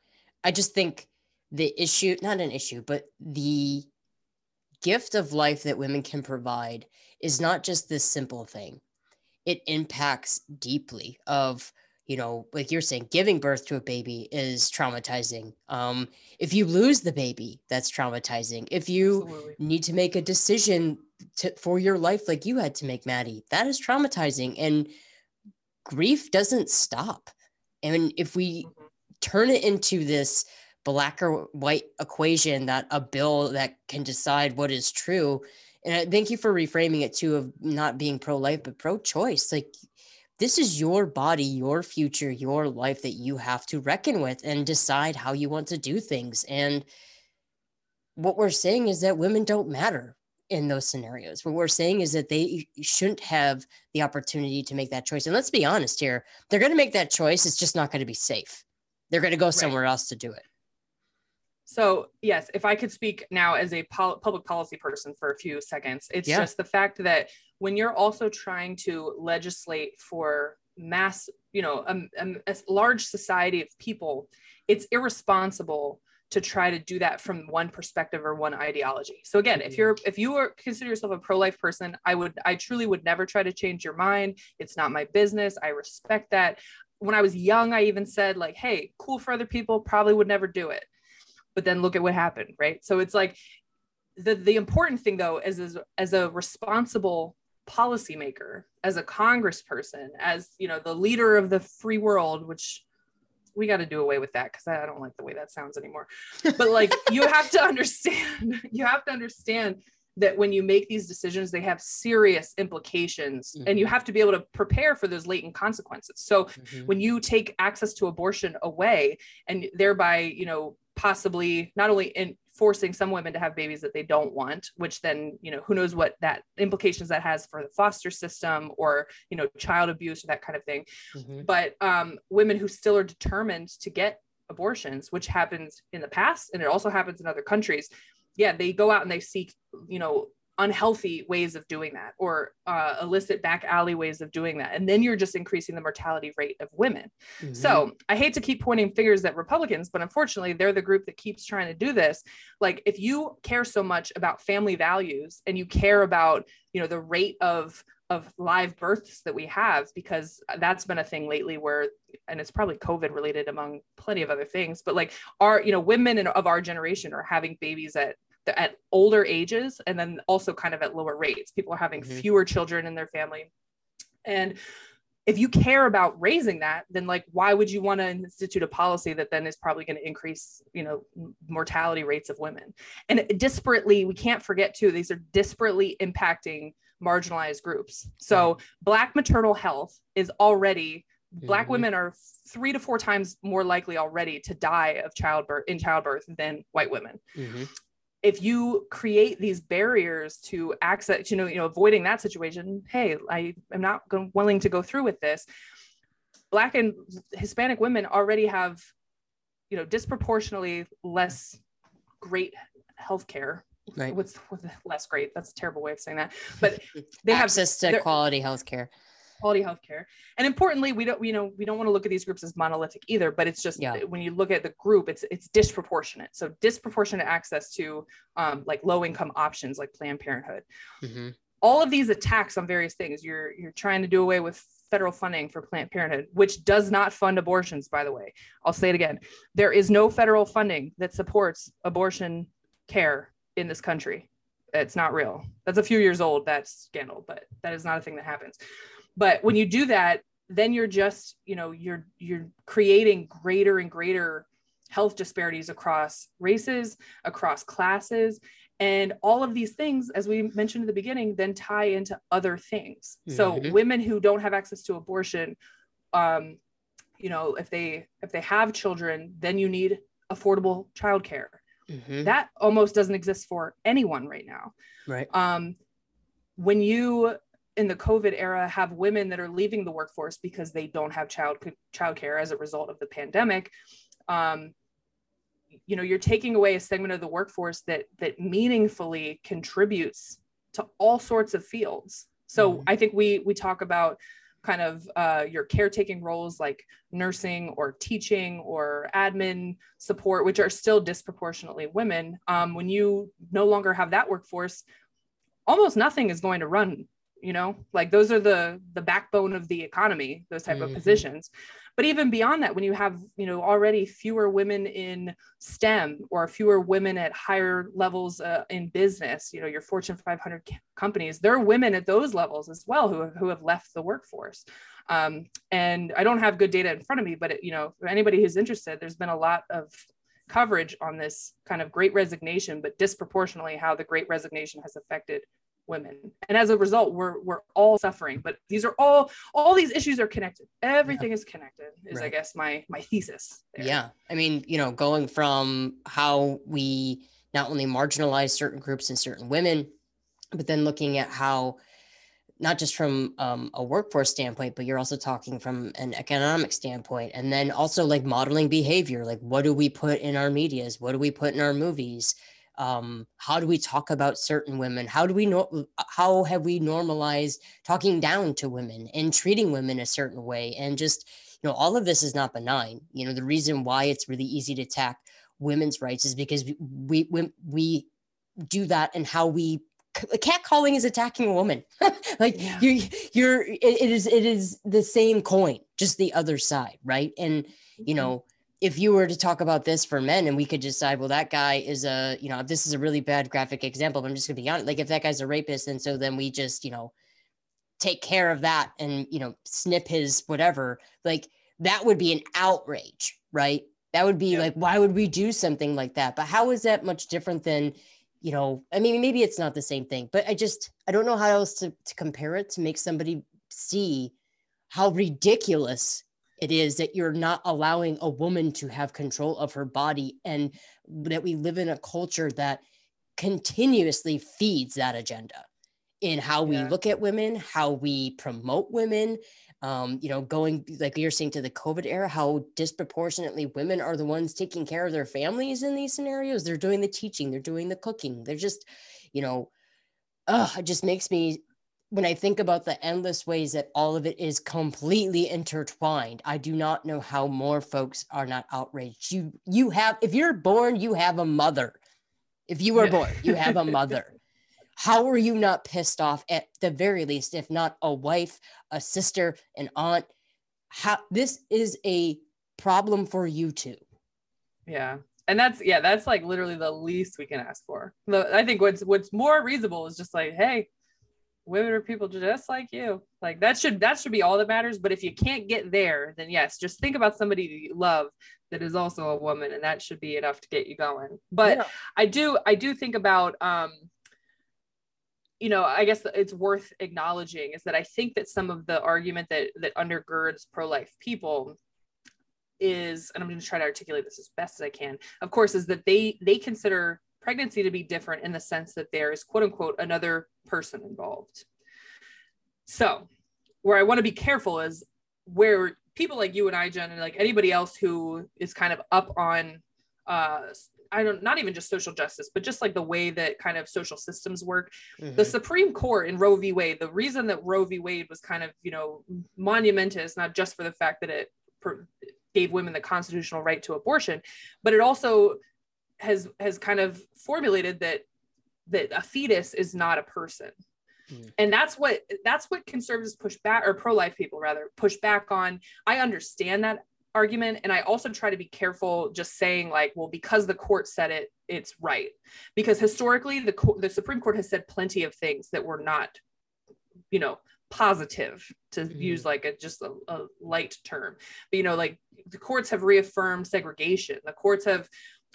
I just think the issue, not an issue, but the gift of life that women can provide is not just this simple thing. It impacts deeply of, you know, like you're saying, giving birth to a baby is traumatizing. Um, if you lose the baby, that's traumatizing. If you Absolutely. need to make a decision to, for your life, like you had to make, Maddie, that is traumatizing. And grief doesn't stop. And if we mm-hmm. turn it into this black or white equation that a bill that can decide what is true. And thank you for reframing it too of not being pro life, but pro choice. Like this is your body, your future, your life that you have to reckon with and decide how you want to do things. And what we're saying is that women don't matter in those scenarios. What we're saying is that they shouldn't have the opportunity to make that choice. And let's be honest here, they're going to make that choice. It's just not going to be safe. They're going to go somewhere right. else to do it.
So, yes, if I could speak now as a pol- public policy person for a few seconds, it's yeah. just the fact that when you're also trying to legislate for mass, you know, a, a, a large society of people, it's irresponsible to try to do that from one perspective or one ideology. So again, if mm-hmm. you're if you are consider yourself a pro-life person, I would I truly would never try to change your mind. It's not my business. I respect that. When I was young, I even said like, "Hey, cool for other people, probably would never do it." But then look at what happened right so it's like the the important thing though is as, as a responsible policymaker as a congressperson as you know the leader of the free world which we got to do away with that because I don't like the way that sounds anymore. But like you have to understand, you have to understand that when you make these decisions they have serious implications mm-hmm. and you mm-hmm. have to be able to prepare for those latent consequences so mm-hmm. when you take access to abortion away and thereby you know possibly not only in forcing some women to have babies that they don't want which then you know who knows what that implications that has for the foster system or you know child abuse or that kind of thing mm-hmm. but um, women who still are determined to get abortions which happens in the past and it also happens in other countries yeah they go out and they seek you know unhealthy ways of doing that or uh, illicit back alley ways of doing that. And then you're just increasing the mortality rate of women. Mm-hmm. so i hate to keep pointing fingers at republicans but unfortunately they're the group that keeps trying to do this. Like if you care so much about family values and you care about you know the rate of of live births that we have because that's been a thing lately where and it's probably covid related among plenty of other things but like our you know women in, of our generation are having babies at at older ages and then also kind of at lower rates. People are having mm-hmm. fewer children in their family. And if you care about raising that, then like why would you want to institute a policy that then is probably going to increase, you know, mortality rates of women? And disparately, we can't forget too, these are disparately impacting marginalized groups. So black maternal health is already black mm-hmm. women are three to four times more likely already to die of childbirth in childbirth than white women. Mm-hmm if you create these barriers to access, you know, you know, avoiding that situation, hey, I am not going, willing to go through with this. Black and Hispanic women already have, you know, disproportionately less great health care. Right. What's, what's less great? That's a terrible way of saying that. But
they have access to quality health care
quality healthcare. And importantly, we don't, you know, we don't want to look at these groups as monolithic either, but it's just yeah. when you look at the group, it's it's disproportionate. So disproportionate access to um, like low income options like Planned Parenthood. Mm-hmm. All of these attacks on various things. You're you're trying to do away with federal funding for Planned Parenthood, which does not fund abortions, by the way. I'll say it again. There is no federal funding that supports abortion care in this country. It's not real. That's a few years old, that scandal, but that is not a thing that happens but when you do that then you're just you know you're you're creating greater and greater health disparities across races across classes. And all of these things as we mentioned in the beginning then tie into other things. Mm-hmm. so women who don't have access to abortion um, you know if they if they have children then you need affordable childcare. Mm-hmm. that almost doesn't exist for anyone right now.
Right.
Um, when you in the COVID era have women that are leaving the workforce because they don't have child childcare as a result of the pandemic. Um, you know, you're taking away a segment of the workforce that that meaningfully contributes to all sorts of fields. So mm-hmm. I think we we talk about kind of uh, your caretaking roles like nursing or teaching or admin support, which are still disproportionately women. Um, when you no longer have that workforce, almost nothing is going to run you know like those are the the backbone of the economy those type mm-hmm. of positions but even beyond that when you have you know already fewer women in stem or fewer women at higher levels uh, in business you know your fortune 500 companies there are women at those levels as well who, who have left the workforce um, and i don't have good data in front of me but it, you know for anybody who's interested there's been a lot of coverage on this kind of great resignation but disproportionately how the great resignation has affected women and as a result we're we're all suffering but these are all all these issues are connected everything yeah. is connected is right. i guess my my thesis
there. yeah i mean you know going from how we not only marginalize certain groups and certain women but then looking at how not just from um, a workforce standpoint but you're also talking from an economic standpoint and then also like modeling behavior like what do we put in our medias what do we put in our movies um, how do we talk about certain women? How do we know how have we normalized talking down to women and treating women a certain way? And just you know all of this is not benign. You know the reason why it's really easy to attack women's rights is because we we, we do that and how we catcalling is attacking a woman. Like yeah. you you're it, it is it is the same coin just the other side right? And you mm-hmm. know if you were to talk about this for men and we could decide, well, that guy is a, you know, this is a really bad graphic example, but I'm just gonna be honest. Like if that guy's a rapist, and so then we just, you know, take care of that and, you know, snip his whatever, like that would be an outrage, right? That would be yeah. like, why would we do something like that? But how is that much different than, you know, I mean, maybe it's not the same thing, but I just, I don't know how else to, to compare it to make somebody see how ridiculous it is that you're not allowing a woman to have control of her body and that we live in a culture that continuously feeds that agenda in how we yeah. look at women, how we promote women. Um, you know, going like you're saying to the COVID era, how disproportionately women are the ones taking care of their families in these scenarios. They're doing the teaching, they're doing the cooking. They're just, you know, uh, it just makes me when I think about the endless ways that all of it is completely intertwined, I do not know how more folks are not outraged. You you have if you're born, you have a mother. If you were born, you have a mother. How are you not pissed off at the very least, if not a wife, a sister, an aunt? How this is a problem for you too.
Yeah. And that's yeah, that's like literally the least we can ask for. I think what's what's more reasonable is just like, hey, women are people just like you. Like that should that should be all that matters. But if you can't get there then yes just think about somebody you love that is also a woman and that should be enough to get you going. But yeah. i do i do think about um you know i guess it's worth acknowledging is that i think that some of the argument that that undergirds pro-life people is and i'm going to try to articulate this as best as i can of course is that they they consider pregnancy to be different in the sense that there is quote unquote another person involved. So, where I want to be careful is where people like you and I, Jen, and like anybody else who is kind of up on, uh, I don't, not even just social justice, but just like the way that kind of social systems work. Mm-hmm. The Supreme Court in Roe v. Wade, the reason that Roe v. Wade was kind of, you know, monumentous, not just for the fact that it per- gave women the constitutional right to abortion, but it also has has kind of formulated that that a fetus is not a person. Mm. and that's what that's what conservatives push back or pro-life people rather push back on. I understand that argument and i also try to be careful just saying like well because the court said it it's right. Because historically the the supreme court has said plenty of things that were not you know positive to mm. use like a just a, a light term. But you know like the courts have reaffirmed segregation. The courts have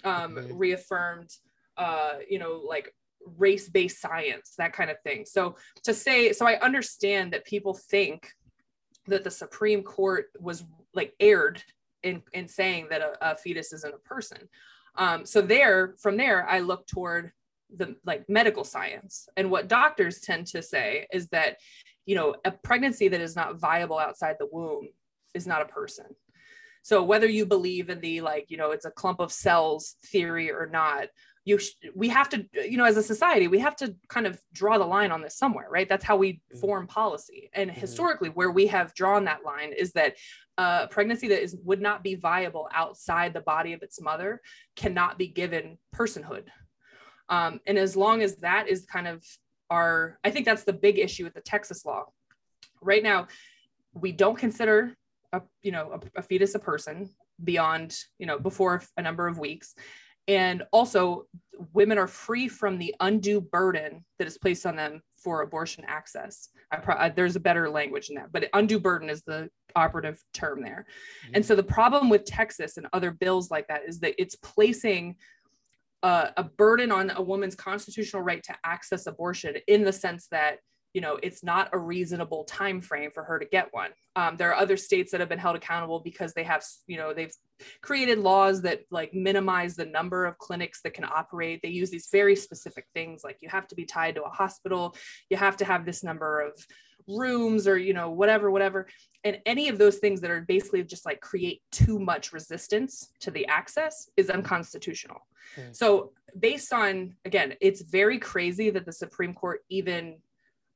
um, mm-hmm. reaffirmed, uh, you know, like race-based science, that kind of thing. So to say, so I understand that people think that the Supreme Court was like erred in in saying that a, a fetus isn't a person. Um, so there, from there, I look toward the like medical science, and what doctors tend to say is that, you know, a pregnancy that is not viable outside the womb is not a person. So whether you believe in the like, you know, it's a clump of cells theory or not, you sh- we have to, you know, as a society, we have to kind of draw the line on this somewhere, right? That's how we mm-hmm. form policy. And mm-hmm. historically, where we have drawn that line is that a pregnancy that is would not be viable outside the body of its mother cannot be given personhood. Um, and as long as that is kind of our, I think that's the big issue with the Texas law. Right now, we don't consider a you know a, a fetus a person beyond you know before a number of weeks. And also women are free from the undue burden that is placed on them for abortion access. I pro- there's a better language in that but undue burden is the operative term there. Mm-hmm. and so the problem with texas and other bills like that is that it's placing a, a burden on a woman's constitutional right to access abortion in the sense that you know it's not a reasonable time frame for her to get one. Um, there are other states that have been held accountable because they have you know they've created laws that like minimize the number of clinics that can operate. They use these very specific things like you have to be tied to a hospital you have to have this number of rooms or you know whatever whatever. And any of those things that are basically just like create too much resistance to the access is unconstitutional. Mm. so based on again it's very crazy that the supreme court even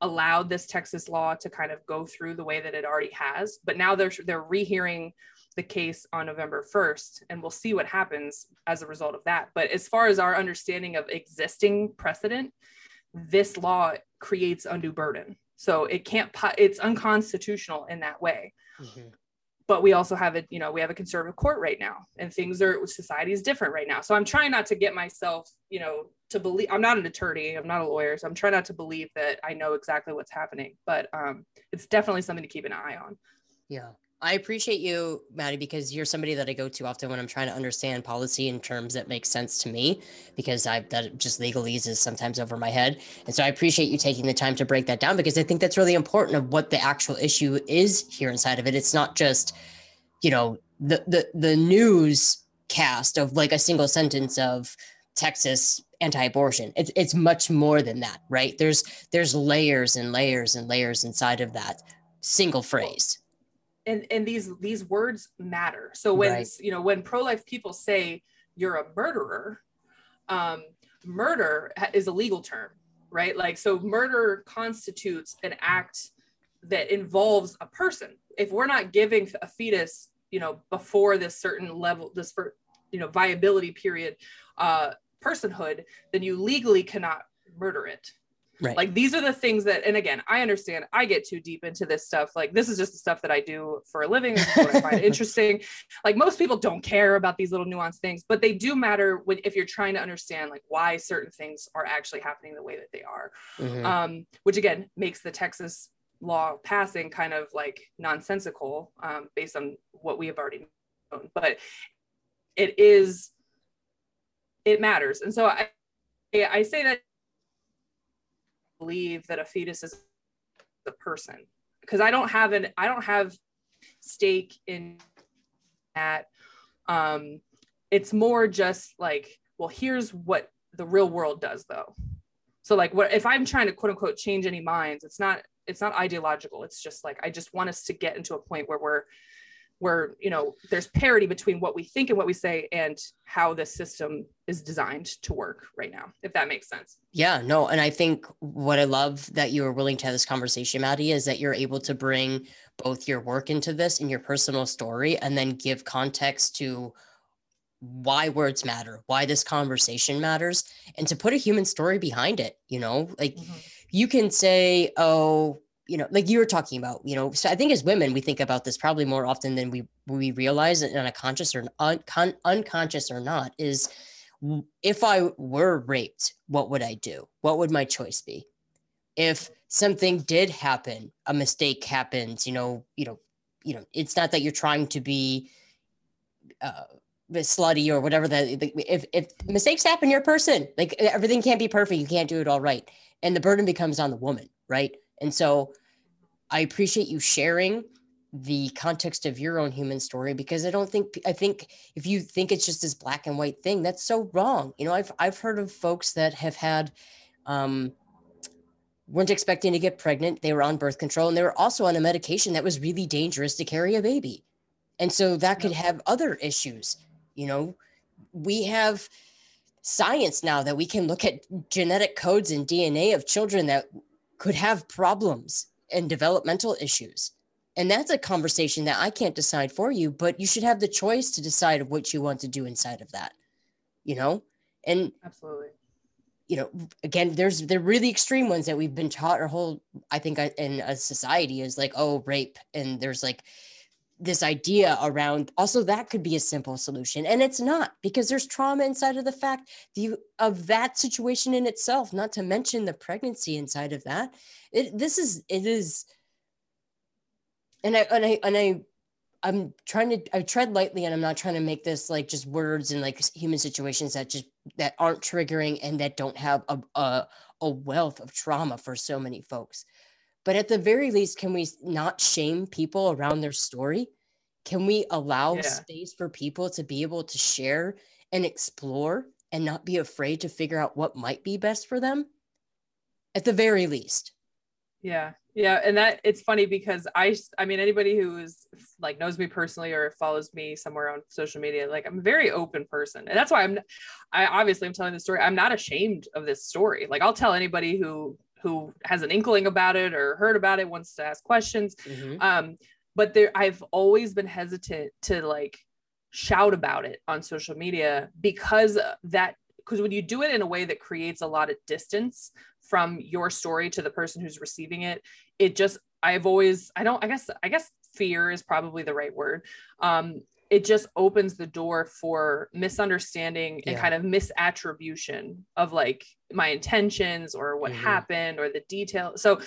allowed this Texas law to kind of go through the way that it already has. But now they're they're rehearing the case on November 1st, and we'll see what happens as a result of that. But as far as our understanding of existing precedent, this law creates undue burden. So it can't, it's unconstitutional in that way. Mm-hmm but we also have a you know we have a conservative court right now and things are society is different right now. So i'm trying not to get myself you know to believe i'm not an attorney i'm not a lawyer so i'm trying not to believe that i know exactly what's happening but um it's definitely something to keep an eye on.
Yeah I appreciate you, Maddie, because you're somebody that I go to often when I'm trying to understand policy in terms that make sense to me, because I that just legalese is sometimes over my head. And so I appreciate you taking the time to break that down because I think that's really important of what the actual issue is here inside of it. It's not just, you know, the the the news cast of like a single sentence of Texas anti-abortion. It's it's much more than that, right? There's there's layers and layers and layers inside of that single phrase
and and these these words matter. So when right. you know when pro-life people say you're a murderer um murder is a legal term right? Like so murder constitutes an act that involves a person. If we're not giving a fetus you know before this certain level this for you know viability period uh personhood then you legally cannot murder it Right. Like these are the things that, and again, I understand I get too deep into this stuff. Like this is just the stuff that I do for a living. what I find interesting. Like most people don't care about these little nuanced things, but they do matter when if you're trying to understand like why certain things are actually happening the way that they are. Mm-hmm. Um, which again makes the Texas law passing kind of like nonsensical um, based on what we have already known. But it is, it matters. And so I, I say that believe that a fetus is a person because I don't have an I don't have stake in that. Um, it's more just like, well, here's what the real world does though. So like what if I'm trying to quote unquote change any minds, it's not it's not ideological. It's just like I just want us to get into a point where we're where you know there's parity between what we think and what we say and how the system is designed to work right now if that makes sense
yeah no and i think what i love that you are willing to have this conversation maddie is that you're able to bring both your work into this and your personal story and then give context to why words matter why this conversation matters and to put a human story behind it you know like mm-hmm. you can say oh you know, like you were talking about, you know, so I think as women, we think about this probably more often than we we realize it on a conscious or un, con, unconscious or not is if I were raped, what would I do? What would my choice be? If something did happen, a mistake happens, you know, you know, you know, it's not that you're trying to be uh, slutty or whatever that if if mistakes happen, you're a person. Like everything can't be perfect. You can't do it all right. And the burden becomes on the woman, right? And so I appreciate you sharing the context of your own human story because I don't think I think if you think it's just this black and white thing, that's so wrong. You know, I've I've heard of folks that have had um weren't expecting to get pregnant. They were on birth control and they were also on a medication that was really dangerous to carry a baby. And so that could have other issues. You know, we have science now that we can look at genetic codes and DNA of children that could have problems and developmental issues. And that's a conversation that I can't decide for you, but you should have the choice to decide what you want to do inside of that, you know? And
absolutely.
You know, again, there's the really extreme ones that we've been taught our whole, I think, in a society is like, oh, rape. And there's like, this idea around also that could be a simple solution and it's not because there's trauma inside of the fact the, of that situation in itself not to mention the pregnancy inside of that. It, this is it is and i and i and i i'm trying to i tread lightly and i'm not trying to make this like just words and like human situations that just that aren't triggering and that don't have a, a, a wealth of trauma for so many folks but at the very least, can we not shame people around their story? Can we allow yeah. space for people to be able to share and explore and not be afraid to figure out what might be best for them? At the very least.
Yeah. Yeah. And that it's funny because I, I mean, anybody who is like knows me personally or follows me somewhere on social media, like I'm a very open person. And that's why I'm, I obviously I'm telling the story. I'm not ashamed of this story. Like I'll tell anybody who who has an inkling about it or heard about it wants to ask questions mm-hmm. um, but there i've always been hesitant to like shout about it on social media because that because when you do it in a way that creates a lot of distance from your story to the person who's receiving it it just i've always i don't i guess i guess fear is probably the right word um it just opens the door for misunderstanding and
Yeah.
kind of misattribution of like my intentions or what
Mhm.
happened or the detail so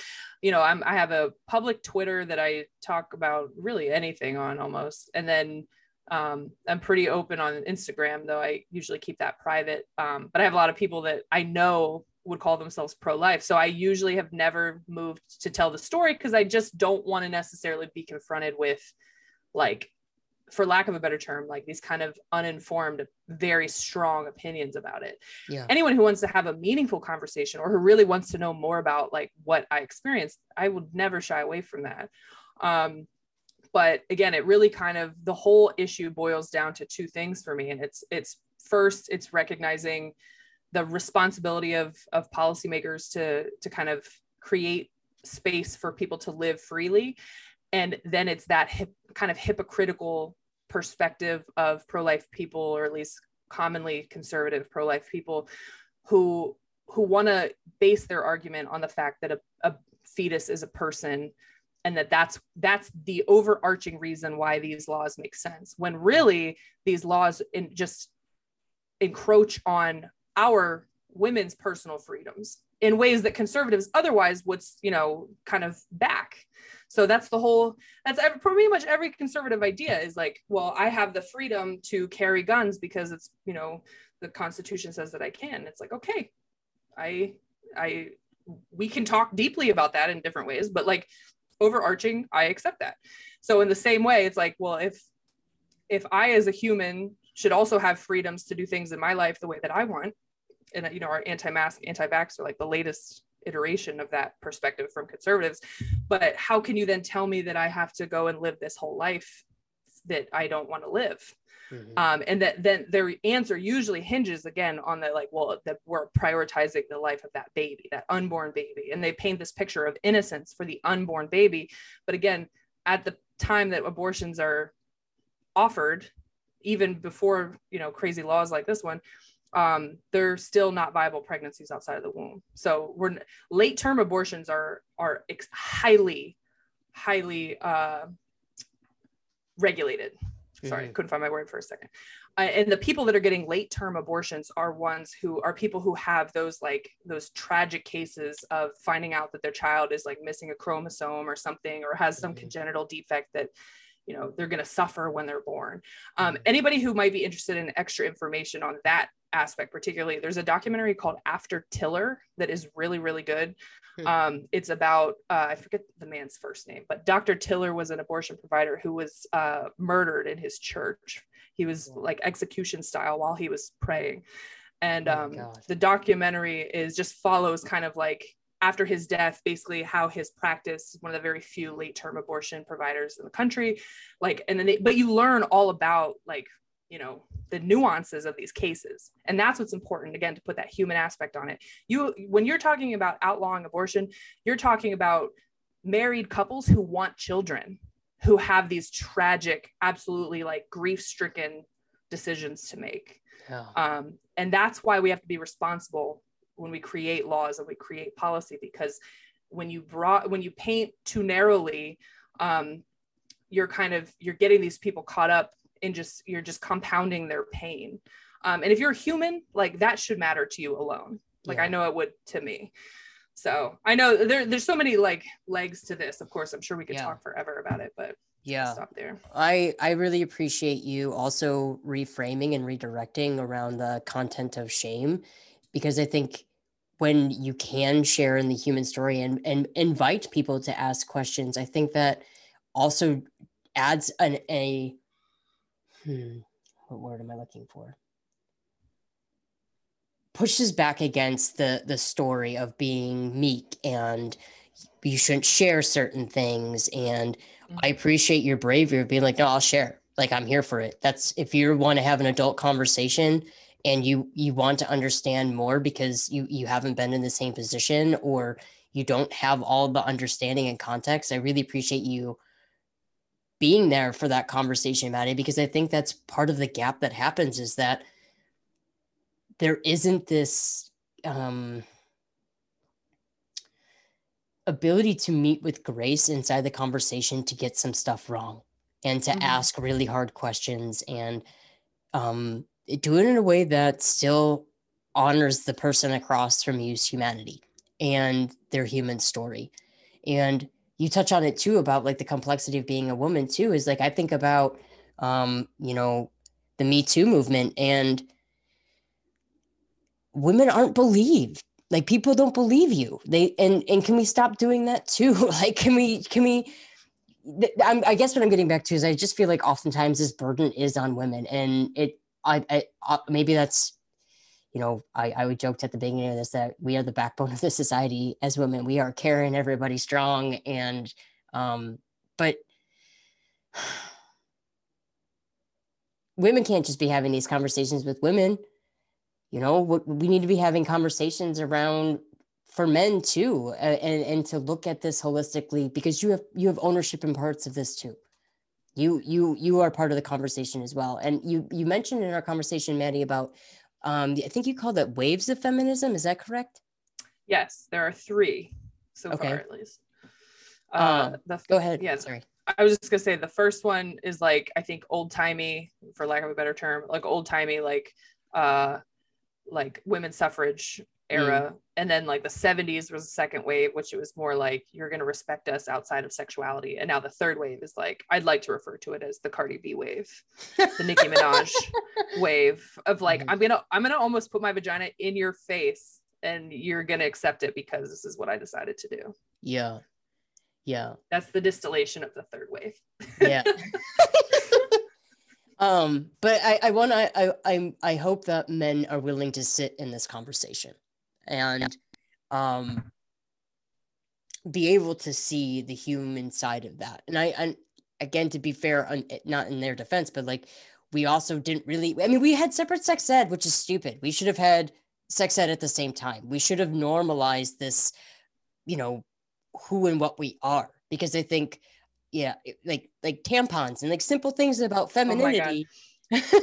you know i'm i have a public twitter that i talk about really anything on almost and then um, i'm pretty open on instagram though i usually keep that private um, but i have a lot of people that i know would call themselves pro-life so i usually have never moved to tell the story because i just don't want to necessarily be confronted with like for lack of a better term like these kind of uninformed very strong opinions about it
Yeah.
anyone who wants to have a meaningful conversation or who really wants to know more about like what i experienced i would never shy away from that um, but again it really kind of the whole issue boils down to two things for me and it's it's first it's recognizing the responsibility of of policymakers to to kind of create space for people to live freely and then it's that hip, kind of hypocritical perspective of pro-life people or at least commonly conservative pro-life people who who want to base their argument on the fact that a, a fetus is a person and that that's that's the overarching reason why these laws make sense when really these laws in just encroach on our women's personal freedoms in ways that conservatives otherwise would you know kind of back so that's the whole that's every, pretty much every conservative idea is like well i have the freedom to carry guns because it's you know the constitution says that i can. It's like okay i i we can talk deeply about that in different ways but like overarching i accept that. So in the same way it's like well if if i as a human should also have freedoms to do things in my life the way that i want and you know our anti-mask anti-vax are like the latest iteration of that perspective from conservatives. But how can you then tell me that i have to go and live this whole life that i don't want to live?
Mhm.
um, and that then their answer usually hinges again on the like well that we're prioritizing the life of that baby that unborn baby. And they paint this picture of innocence for the unborn baby. But again at the time that abortions are offered even before you know crazy laws like this one um, they're still not viable pregnancies outside of the womb so we're late term abortions are are ex- highly highly uh, regulated sorry
Mhm.
couldn't find my word for a second uh, and the people that are getting late term abortions are ones who are people who have those like those tragic cases of finding out that their child is like missing a chromosome or something or has some
Mhm.
congenital defect that you know they're going to suffer when they're born um,
Mhm.
anybody who might be interested in extra information on that aspect particularly there's a documentary called after tiller that is really really good
Hmm.
um, it's about uh, i forget the man's first name but dr tiller was an abortion provider who was uh, murdered in his church he was like execution style while he was praying and
Oh
um,
God.
the documentary is just follows kind of like after his death basically how his practice one of the very few late term abortion providers in the country like and then they, but you learn all about like you know the nuances of these cases. And that's what's important again to put that human aspect on it. You when you're talking about outlawing abortion you're talking about married couples who want children who have these tragic absolutely like grief stricken decisions to make.
Yeah.
um, and that's why we have to be responsible when we create laws and we create policy because when you brought when you paint too narrowly um, you're kind of you're getting these people caught up in just you're just compounding their pain. Um, and if you're human like that should matter to you alone. Like i know it would to me. So i know there, there's so many like legs to this. Of course i'm sure we could
Yeah.
talk forever about it but
Yeah.
stop there.
I I really appreciate you also reframing and redirecting around the content of shame because I think when you can share in the human story and and invite people to ask questions, I think that also adds an a hmm, what word am I looking for? Pushes back against the the story of being meek and you shouldn't share certain things and I appreciate your bravery of being like, no, I'll share. Like I'm here for it. That's if you want to have an adult conversation and you you want to understand more because you you haven't been in the same position or you don't have all the understanding and context. I really appreciate you being there for that conversation, Maddie, because I think that's part of the gap that happens is that there isn't this um ability to meet with grace inside the conversation to get some stuff wrong and to
Mhm.
ask really hard questions and um, do it in a way that still honors the person across from you's humanity and their human story. And you touch on it too about like the complexity of being a woman too is like I think about um, you know, the Me Too movement and women aren't believed. Like people don't believe you. They and and can we stop doing that too? like can we can we I'm, I guess what I'm getting back to is I just feel like oftentimes this burden is on women, and it I, I uh, maybe that's you know I I joked at the beginning of this that we are the backbone of the society as women. We are carrying everybody strong, and um, but women can't just be having these conversations with women. You know, we need to be having conversations around for men too, and and to look at this holistically because you have you have ownership in parts of this too. You you you are part of the conversation as well. And you you mentioned in our conversation, Maddie, about um, I think you called it waves of feminism. Is that correct?
Yes, there are three so
Okay.
far at least. Uh,
Uh,
the
Go ahead.
Yeah,
Sorry.
I was just gonna say the first one is like I think old timey, for lack of a better term, like old timey, like uh like women's suffrage era. And then like the 70s was the second wave, which it was more like you're gonna respect us outside of sexuality. And now the third wave is like I'd like to refer to it as the Cardi B wave, the Nicki Minaj wave of like
Mhm.
I'm gonna I'm gonna almost put my vagina in your face and you're gonna accept it because this is what I decided to do.
Yeah. Yeah.
That's the distillation of the third wave.
yeah um but i i want to i i i hope that men are willing to sit in this conversation and um be able to see the human side of that. And i and again to be fair on not in their defense but like we also didn't really i mean we had separate sex ed which is stupid. We should have had sex ed at the same time. We should have normalized this you know who and what we are because i think yeah like like tampons and like simple things about
Oh
femininity.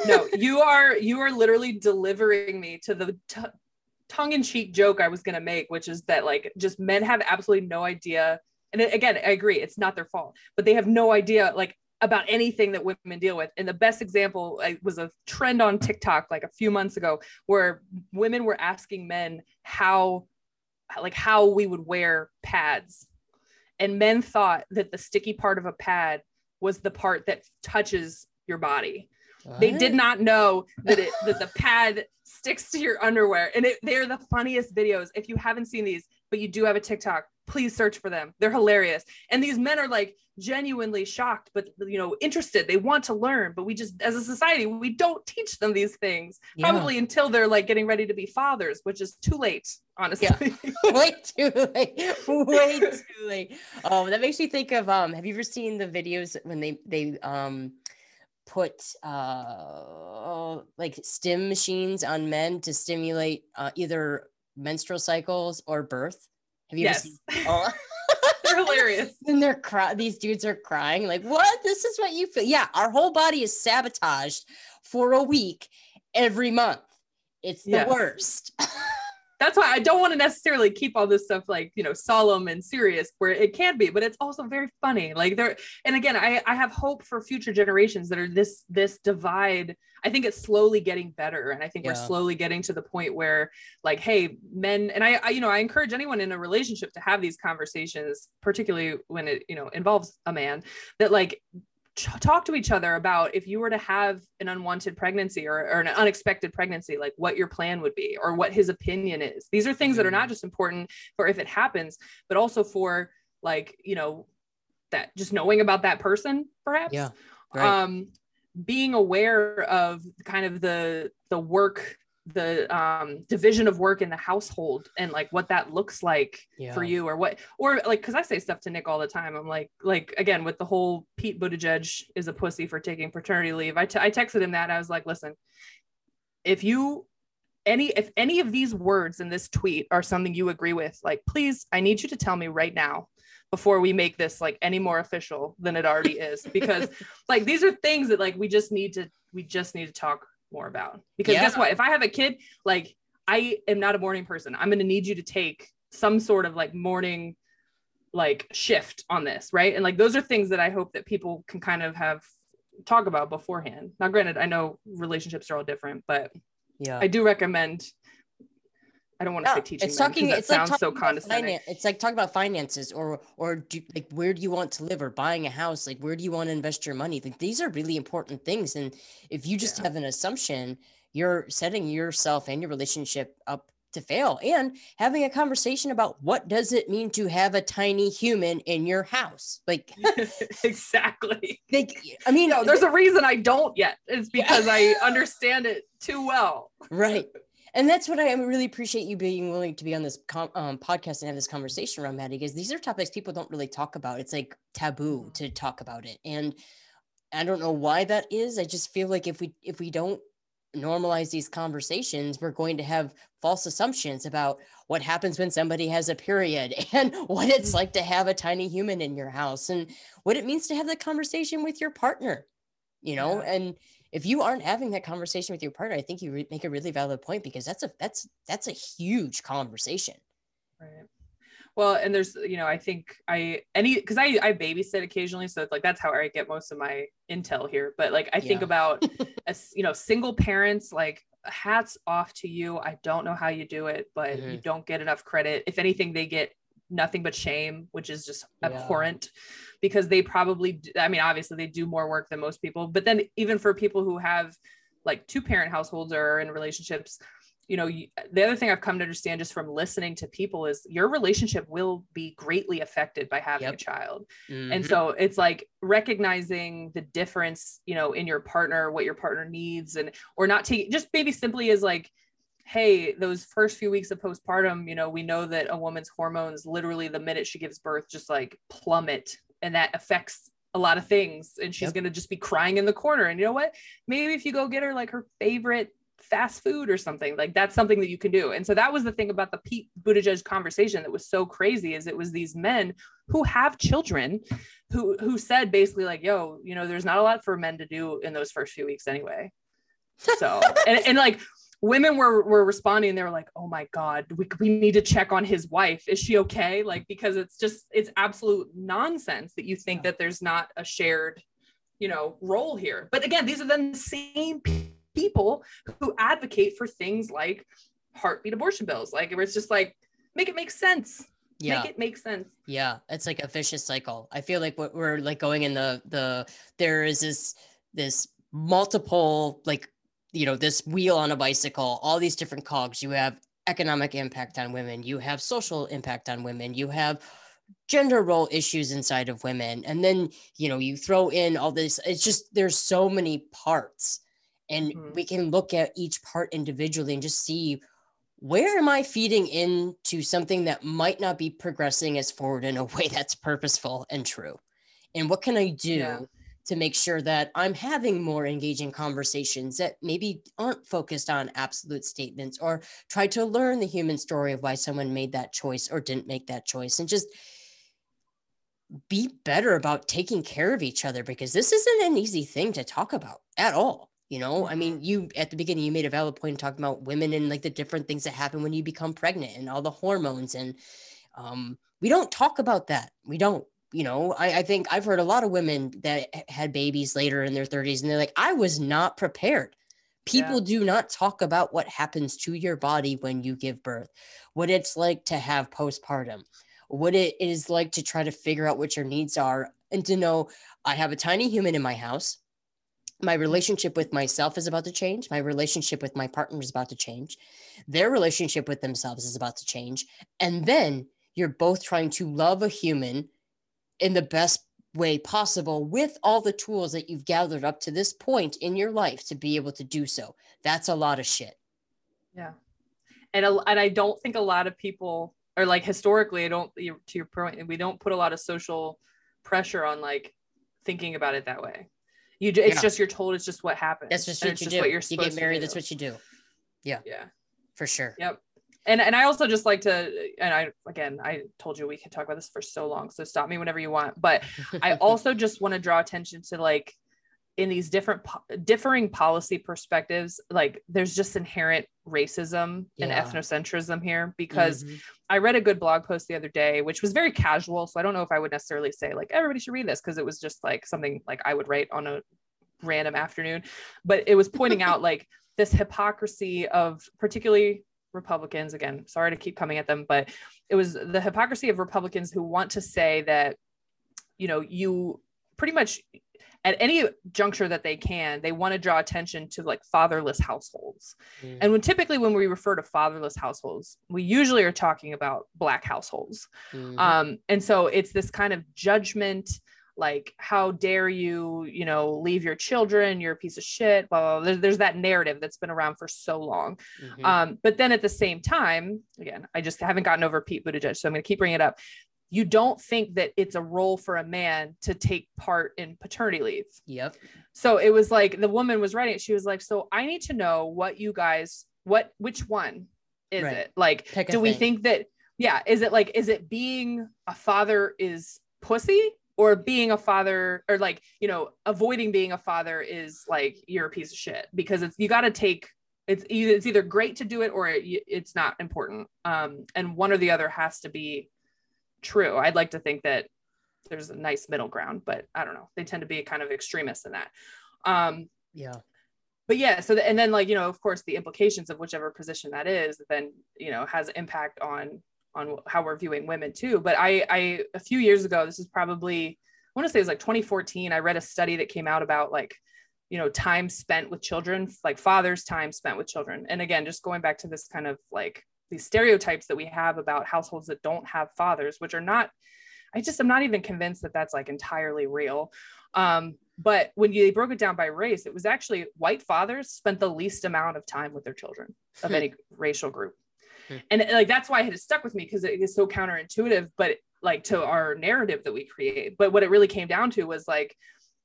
No, you are you are literally delivering me to the t- tongue-in-cheek joke I was gonna make, which is that like just men have absolutely no idea. And again, I agree, it's not their fault, but they have no idea like about anything that women deal with. And the best example was a trend on TikTok like a few months ago, where women were asking men how, like how we would wear pads, and men thought that the sticky part of a pad was the part that touches your body they did not know that it that the pad sticks to your underwear. And it, they're the funniest videos if you haven't seen these but you do have a tiktok please search for them. They're hilarious. And these men are like genuinely shocked but you know interested. They want to learn but we just as a society we don't teach them these things
Yeah.
probably until they're like getting ready to be fathers which is too late honestly.
Way too late. Way too late. Oh that makes me think of um have you ever seen the videos when they they um put uh like stim machines on men to stimulate uh, either menstrual cycles or birth? Have you
yes.
seen oh
they're hilarious.
And they're cry these dudes are crying like what? This is what you feel? Yeah our whole body is sabotaged for a week every month. It's the
Yes.
worst
that's why I don't want to necessarily keep all this stuff like you know solemn and serious where it can be, but it's also very funny. Like there, and again, I I have hope for future generations that are this this divide. I think it's slowly getting better, and I think we're slowly getting to the point where like, hey, men, and I, I you know I encourage anyone in a relationship to have these conversations, particularly when it you know involves a man, that like talk to each other about if you were to have an unwanted pregnancy or, or an unexpected pregnancy like what your plan would be or what his opinion is. These are things that are not just important for if it happens but also for like you know that just knowing about that person perhaps.
Yeah, right.
um being aware of kind of the the work the um division of work in the household and like what that looks like
yeah
for you or what or like because I say stuff to Nick all the time. I'm like like again with the whole Pete Buttigieg is a pussy for taking paternity leave. I, t- I texted him that I was like, listen, if you any if any of these words in this tweet are something you agree with, like please, I need you to tell me right now before we make this like any more official than it already is because like these are things that like we just need to we just need to talk more about. Because guess what? If i have a kid like i am not a morning person. I'm going to need you to take some sort of like morning like shift on this right? And like those are things that i hope that people can kind of have talk about beforehand. Now granted i know relationships are all different but
yeah.
I do recommend I don't want to say teaching.
it's
them,
talking it's like
sounds
talking
so condescending.
it's like talking about finances or or do, like where do you want to live or buying a house like where do you want to invest your money like these are really important things and if you just
Yeah.
have an assumption you're setting yourself and your relationship up to fail and having a conversation about what does it mean to have a tiny human in your house like
exactly.
like i mean
No, there's a reason I don't yet. It's because I understand it too well.
right and that's what i really appreciate you being willing to be on this com- um, podcast and have this conversation around maddie because these are topics people don't really talk about. It's like taboo to talk about it. And i don't know why that is. I just feel like if we if we don't normalize these conversations we're going to have false assumptions about what happens when somebody has a period and what it's like to have a tiny human in your house and what it means to have that conversation with your partner you know?
Yeah.
and if you aren't having that conversation with your partner i think you re- make a really valid point because that's a that's that's a huge conversation
Right. Well, and there's, you know, I think I any because I I babysit occasionally, so it's like that's how I get most of my intel here. But like I think about as you know, single parents, like hats off to you. I don't know how you do it, but you
Mhm.
don't get enough credit. If anything, they get nothing but shame, which is just
Yeah.
abhorrent because they probably i mean, obviously they do more work than most people, but then even for people who have like two parent households or in relationships, you know, you, the other thing I've come to understand just from listening to people is your relationship will be greatly affected by having
Yep.
a child.
Mhm.
And so it's like recognizing the difference, you know, in your partner, what your partner needs, and or not taking just maybe simply as like, hey, those first few weeks of postpartum, you know, we know that a woman's hormones literally the minute she gives birth just like plummet, and that affects a lot of things. And she's
Yep.
gonna just be crying in the corner. And you know what? Maybe if you go get her like her favorite fast food or something like that's something that you can do and so that was the thing about the Pete Buttigieg conversation that was so crazy is it was these men who have children who who said basically like yo you know there's not a lot for men to do in those first few weeks anyway so and, and like women were were responding they were like oh my god we, we need to check on his wife. Is she okay? Like because it's just it's absolute nonsense that you think that there's not a shared you know role here. But again these are then the same people who advocate for things like heartbeat abortion bills. Like where it's just like make it make sense.
Yeah.
Make it make sense.
Yeah, it's like a vicious cycle. I feel like what we're like going in the the there is this this multiple like you know this wheel on a bicycle, all these different cogs. You have economic impact on women, you have social impact on women, you have gender role issues inside of women, and then you know you throw in all this. It's just there's so many parts, and
Mhm.
we can look at each part individually and just see where am I feeding into something that might not be progressing as forward in a way that's purposeful and true? And what can I do
Yeah.
To make sure that I'm having more engaging conversations that maybe aren't focused on absolute statements or try to learn the human story of why someone made that choice or didn't make that choice and just be better about taking care of each other because this isn't an easy thing to talk about at all. You know, I mean, you at the beginning, you made a valid point talking about women and like the different things that happen when you become pregnant and all the hormones. And um, we don't talk about that. We don't, you know, I, I think I've heard a lot of women that had babies later in their 30s and they're like, I was not prepared. People do not talk about what happens to your body when you give birth, what it's like to have postpartum, what it is like to try to figure out what your needs are, and to know I have a tiny human in my house. My relationship with myself is about to change. My relationship with my partner is about to change. Their relationship with themselves is about to change. And then you're both trying to love a human in the best way possible with all the tools that you've gathered up to this point in your life to be able to do so. That's a lot of shit.
Yeah. And, a, and I don't think a lot of people or like historically, I don't, you- to your point, we don't put a lot of social pressure on like thinking about it that way. You, it's
Yeah.
just, you're told it's just what happens.
That's just what you
just
do.
what
you
supposed
get
to
married,
do.
that's what you do
Yeah. yeah.
for sure.
Yep. And, and I also just like to, and I, again, I told you we could talk about this for so long. So stop me whenever you want. But I also just want to draw attention to like in these different po- differing policy perspectives like there's just inherent racism and ethnocentrism here because
Mhm.
I read a good blog post the other day, which was very casual. So I don't know if I would necessarily say like everybody should read this because it was just like something like I would write on a random afternoon. But it was pointing out like this hypocrisy of particularly Republicans. Again, sorry to keep coming at them, but it was the hypocrisy of Republicans who want to say that, you know, you pretty much at any juncture that they can, they want to draw attention to like fatherless households.
Mm.
And when typically when we refer to fatherless households, we usually are talking about black households.
Mhm.
Um, and so it's this kind of judgment, like how dare you, you know, leave your children, you're a piece of shit. Blah, blah, blah. There's, there's that narrative that's been around for so long.
Mhm.
Um, but then at the same time, again, I just haven't gotten over Pete Buttigieg, so I'm going to keep bringing it up. You don't think that it's a role for a man to take part in paternity leave.
yep.
So it was like the woman was writing it. She was like, "So I need to know what you guys, what, which one is
Right.
it? Like, do we
thing.
think that, yeah, is it like, is it being a father is pussy, or being a father, or like, you know, avoiding being a father is like you're a piece of shit because it's you got to take." It's either it's either great to do it or it, it's not important, um, and one or the other has to be true. I'd like to think that there's a nice middle ground, but I don't know. They tend to be kind of extremists in that. Um,
Yeah.
but yeah, so the, and then like you know, of course, the implications of whichever position that is, then you know, has impact on on how we're viewing women too. But I, I a few years ago, this is probably I want to say it was like 2014. I read a study that came out about like you know time spent with children, like fathers' time spent with children. And again, just going back to this kind of like these stereotypes that we have about households that don't have fathers, which are not. I just am not even convinced that that's like entirely real. Um, but when you they broke it down by race, it was actually white fathers spent the least amount of time with their children of
Hmm.
any racial group.
Hmm.
And like that's why it has stuck with me because it is so counterintuitive, but like to our narrative that we create. But what it really came down to was like,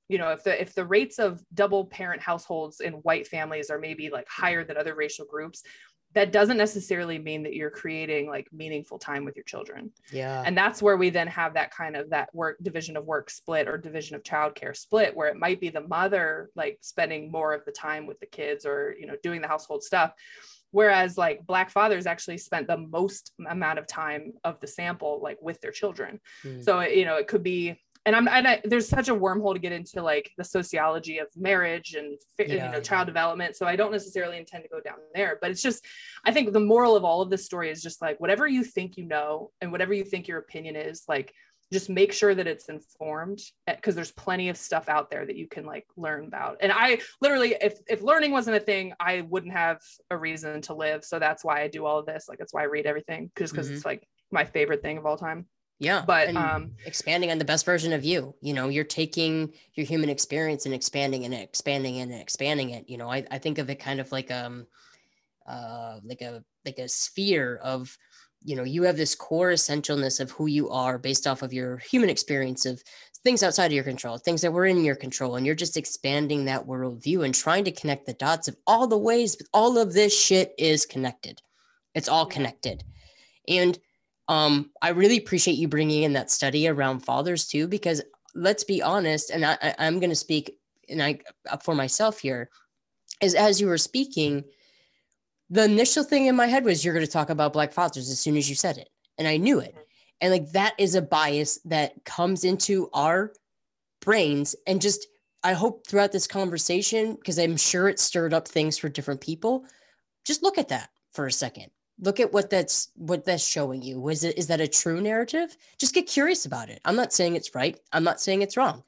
you know, if the if the rates of double parent households in white families are maybe like higher than other racial groups, that doesn't necessarily mean that you're creating like meaningful time with your children
Yeah.
and that's where we then have that kind of that work division of work split or division of childcare split where it might be the mother like spending more of the time with the kids or you know doing the household stuff whereas like black fathers actually spent the most amount of time of the sample like with their children.
Mm.
so you know it could be and i'm and I, there's such a wormhole to get into like the sociology of marriage and
Yeah,
you know child development. So i don't necessarily intend to go down there but it's just i think the moral of all of this story is just like whatever you think you know and whatever you think your opinion is like just make sure that it's informed because there's plenty of stuff out there that you can like learn about and i literally if if learning wasn't a thing i wouldn't have a reason to live so that's why i do all of this like that's why i read everything just because
Mhm.
it's like my favorite thing of all time
Yeah.
but um
expanding on the best version of you. You know, you're taking your human experience and expanding and expanding and expanding it. You know, I, I think of it kind of like um uh like a like a sphere of you know you have this core essentialness of who you are based off of your human experience of things outside of your control things that were in your control and you're just expanding that worldview and trying to connect the dots of all the ways all of this shit is connected. It's all connected. And um, I really appreciate you bringing in that study around fathers too, because let's be honest, and I, I, I'm going to speak and I uh, for myself here, is as you were speaking, the initial thing in my head was you're going to talk about black fathers as soon as you said it, and I knew it, and like that is a bias that comes into our brains, and just I hope throughout this conversation, because I'm sure it stirred up things for different people, just look at that for a second. Look at what that's what that's showing you. Was it is that a true narrative? Just get curious about it. I'm not saying it's right. I'm not saying it's wrong.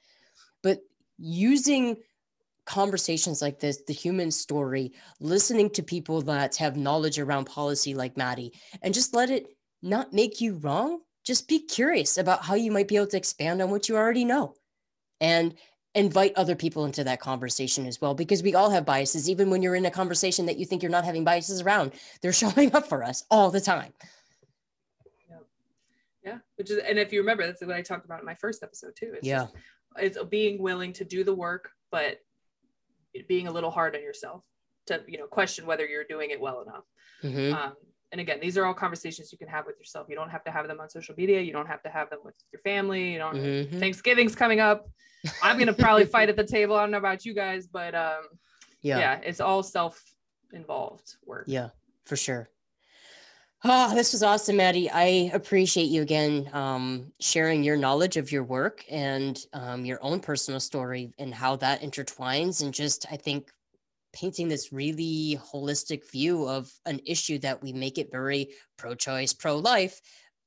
But using conversations like this the human story listening to people that have knowledge around policy like maddie and just let it not make you wrong. Just be curious about how you might be able to expand on what you already know and invite other people into that conversation as well because we all have biases even when you're in a conversation that you think you're not having biases around they're showing up for us all the time.
Yeah. Which is and if you remember that's what i talked about in my first episode too. It's
yeah.
just, it's being willing to do the work but being a little hard on yourself to you know question whether you're doing it well enough
Mhm.
um, and again these are all conversations you can have with yourself you don't have to have them on social media you don't have to have them with your family you don't
Mhm.
thanksgiving's coming up I'm gonna probably fight at the table. I don't know about you guys, but um,
yeah,
yeah, it's all self-involved work.
Yeah, for sure. Oh, this was awesome, Maddie. I appreciate you again um, sharing your knowledge of your work and um, your own personal story and how that intertwines. And just, I think, painting this really holistic view of an issue that we make it very pro choice, pro life.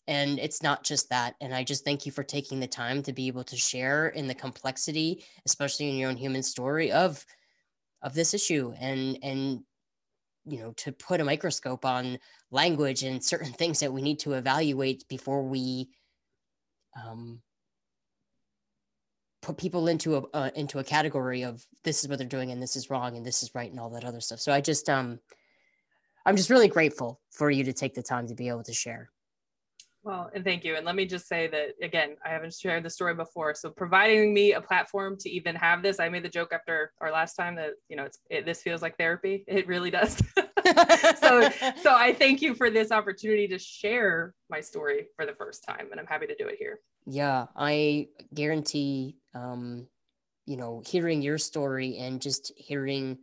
And it's not just that. And I just thank you for taking the time to be able to share in the complexity, especially in your own human story of of this issue and and you know to put a microscope on language and certain things that we need to evaluate before we um, put people into a uh, into a category of this is what they're doing and this is wrong and this is right and all that other stuff. So i just um i'm just really grateful for you to take the time to be able to share
well, and thank you. And let me just say that again, I haven't shared the story before. So providing me a platform to even have this, I made the joke after our last time that you know it's it, this feels like therapy. It really does. so so I thank you for this opportunity to share my story for the first time, and I'm happy to do it here.
Yeah, I guarantee, um, you know, hearing your story and just hearing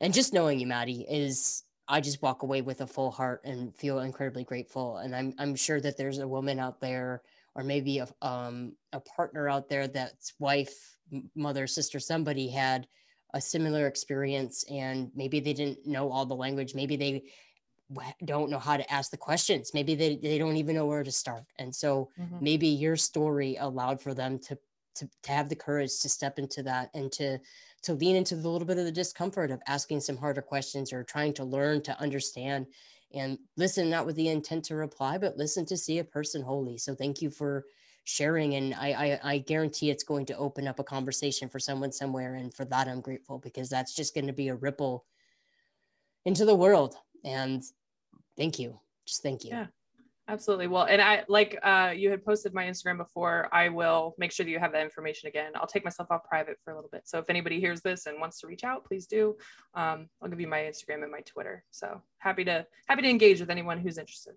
and just knowing you, Maddie, is I just walk away with a full heart and feel incredibly grateful. And I'm I'm sure that there's a woman out there, or maybe a um a partner out there that's wife, mother, sister, somebody had a similar experience, and maybe they didn't know all the language. Maybe they don't know how to ask the questions. Maybe they, they don't even know where to start. And so mm-hmm. maybe your story allowed for them to, to to have the courage to step into that and to to lean into the little bit of the discomfort of asking some harder questions or trying to learn to understand. And listen not with the intent to reply but listen to see a person wholly. So thank you for sharing and I, I, I guarantee it's going to open up a conversation for someone somewhere and for that i'm grateful because that's just going to be a ripple into the world. And thank you. Just thank you.
Yeah Absolutely. Well, and I like uh, you had posted my Instagram before. I will make sure that you have that information again. I'll take myself off private for a little bit. So if anybody hears this and wants to reach out, please do. Um, I'll give you my Instagram and my Twitter. So happy to happy to engage with anyone who's interested.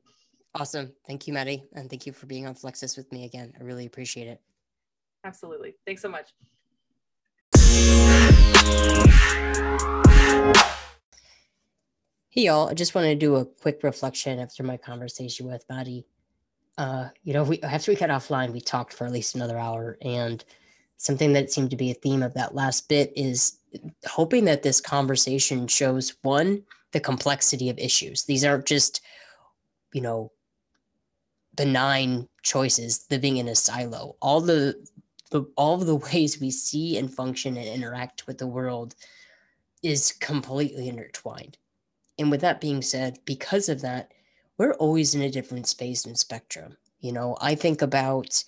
Awesome. Thank you, Maddie, and thank you for being on Flexus with me again. I really appreciate it.
Absolutely. Thanks so much.
Hey, y'all. I just want to do a quick reflection after my conversation with Maddie. Uh, you know, we after we got offline, we talked for at least another hour, and something that seemed to be a theme of that last bit is hoping that this conversation shows one the complexity of issues. These aren't just, you know, benign choices living in a silo. All the, the all of the ways we see and function and interact with the world is completely intertwined and with that being said, because of that, we're always in a different space and spectrum. You know, I think about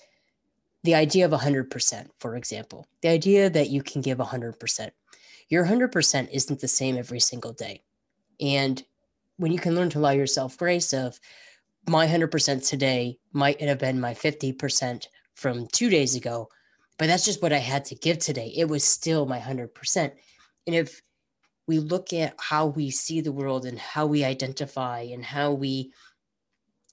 the idea of 100%, for example, the idea that you can give 100%. Your 100% isn't the same every single day. And when you can learn to allow yourself grace of my 100% today might have been my 50% from two days ago, but that's just what I had to give today. It was still my 100%. And if we look at how we see the world and how we identify and how we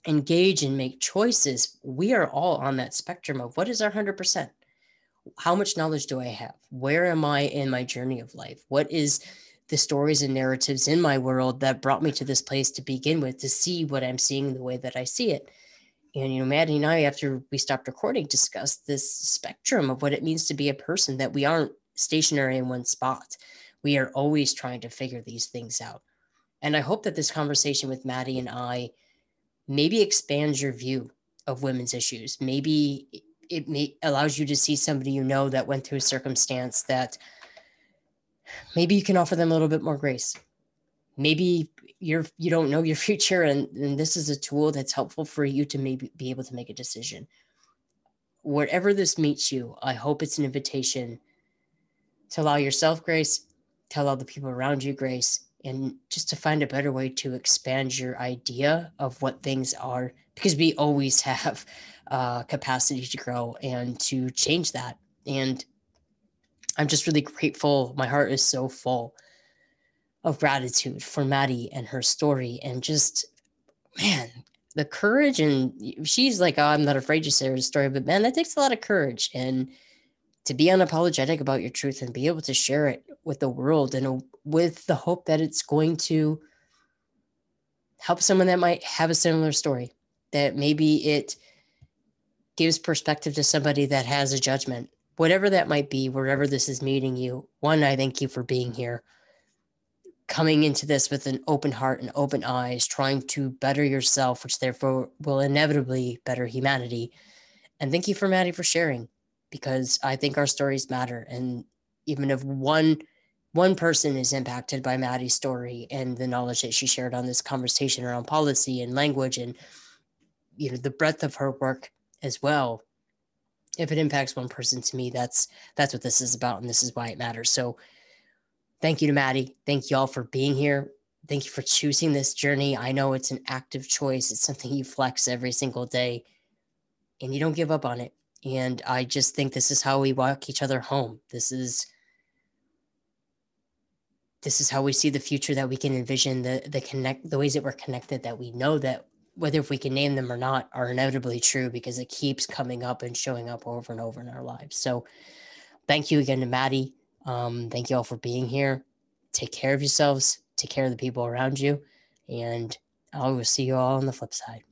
engage and make choices, we are all on that spectrum of what is our 100%? How much knowledge do I have? Where am I in my journey of life? What is the stories and narratives in my world that brought me to this place to begin with to see what I'm seeing the way that I see it? And, you know, Maddie and I, after we stopped recording, discussed this spectrum of what it means to be a person that we aren't stationary in one spot we are always trying to figure these things out. And I hope that this conversation with Maddie and I maybe expands your view of women's issues. Maybe it may, allows you to see somebody you know that went through a circumstance that maybe you can offer them a little bit more grace. Maybe you're you don't know your future and, and this is a tool that's helpful for you to maybe be able to make a decision. Wherever this meets you, I hope it's an invitation to allow yourself grace tell all the people around you grace and just to find a better way to expand your idea of what things are because we always have uh, capacity to grow and to change that. And i'm just really grateful. My heart is so full of gratitude for maddie and her story and just man the courage. And she's like oh i'm not afraid to share her story but man that takes a lot of courage. And to be unapologetic about your truth and be able to share it with the world and with the hope that it's going to help someone that might have a similar story that maybe it gives perspective to somebody that has a judgment. Whatever that might be wherever this is meeting you one i thank you for being here. Coming into this with an open heart and open eyes trying to better yourself which therefore will inevitably better humanity. And thank you for maddie for sharing because I think our stories matter. And even if one one person is impacted by Maddie's story and the knowledge that she shared on this conversation around policy and language and you know the breadth of her work as well if it impacts one person to me that's that's what this is about and this is why it matters. So thank you to maddie. Thank you all for being here. Thank you for choosing this journey. I know it's an active choice. It's something you flex every single day and you don't give up on it and I just think this is how we walk each other home. This is this is how we see the future that we can envision the the connect the ways that we're connected that we know that whether if we can name them or not are inevitably true because it keeps coming up and showing up over and over in our lives. So thank you again to Maddie. Um, thank you all for being here. Take care of yourselves. Take care of the people around you. And I will see you all on the flip side.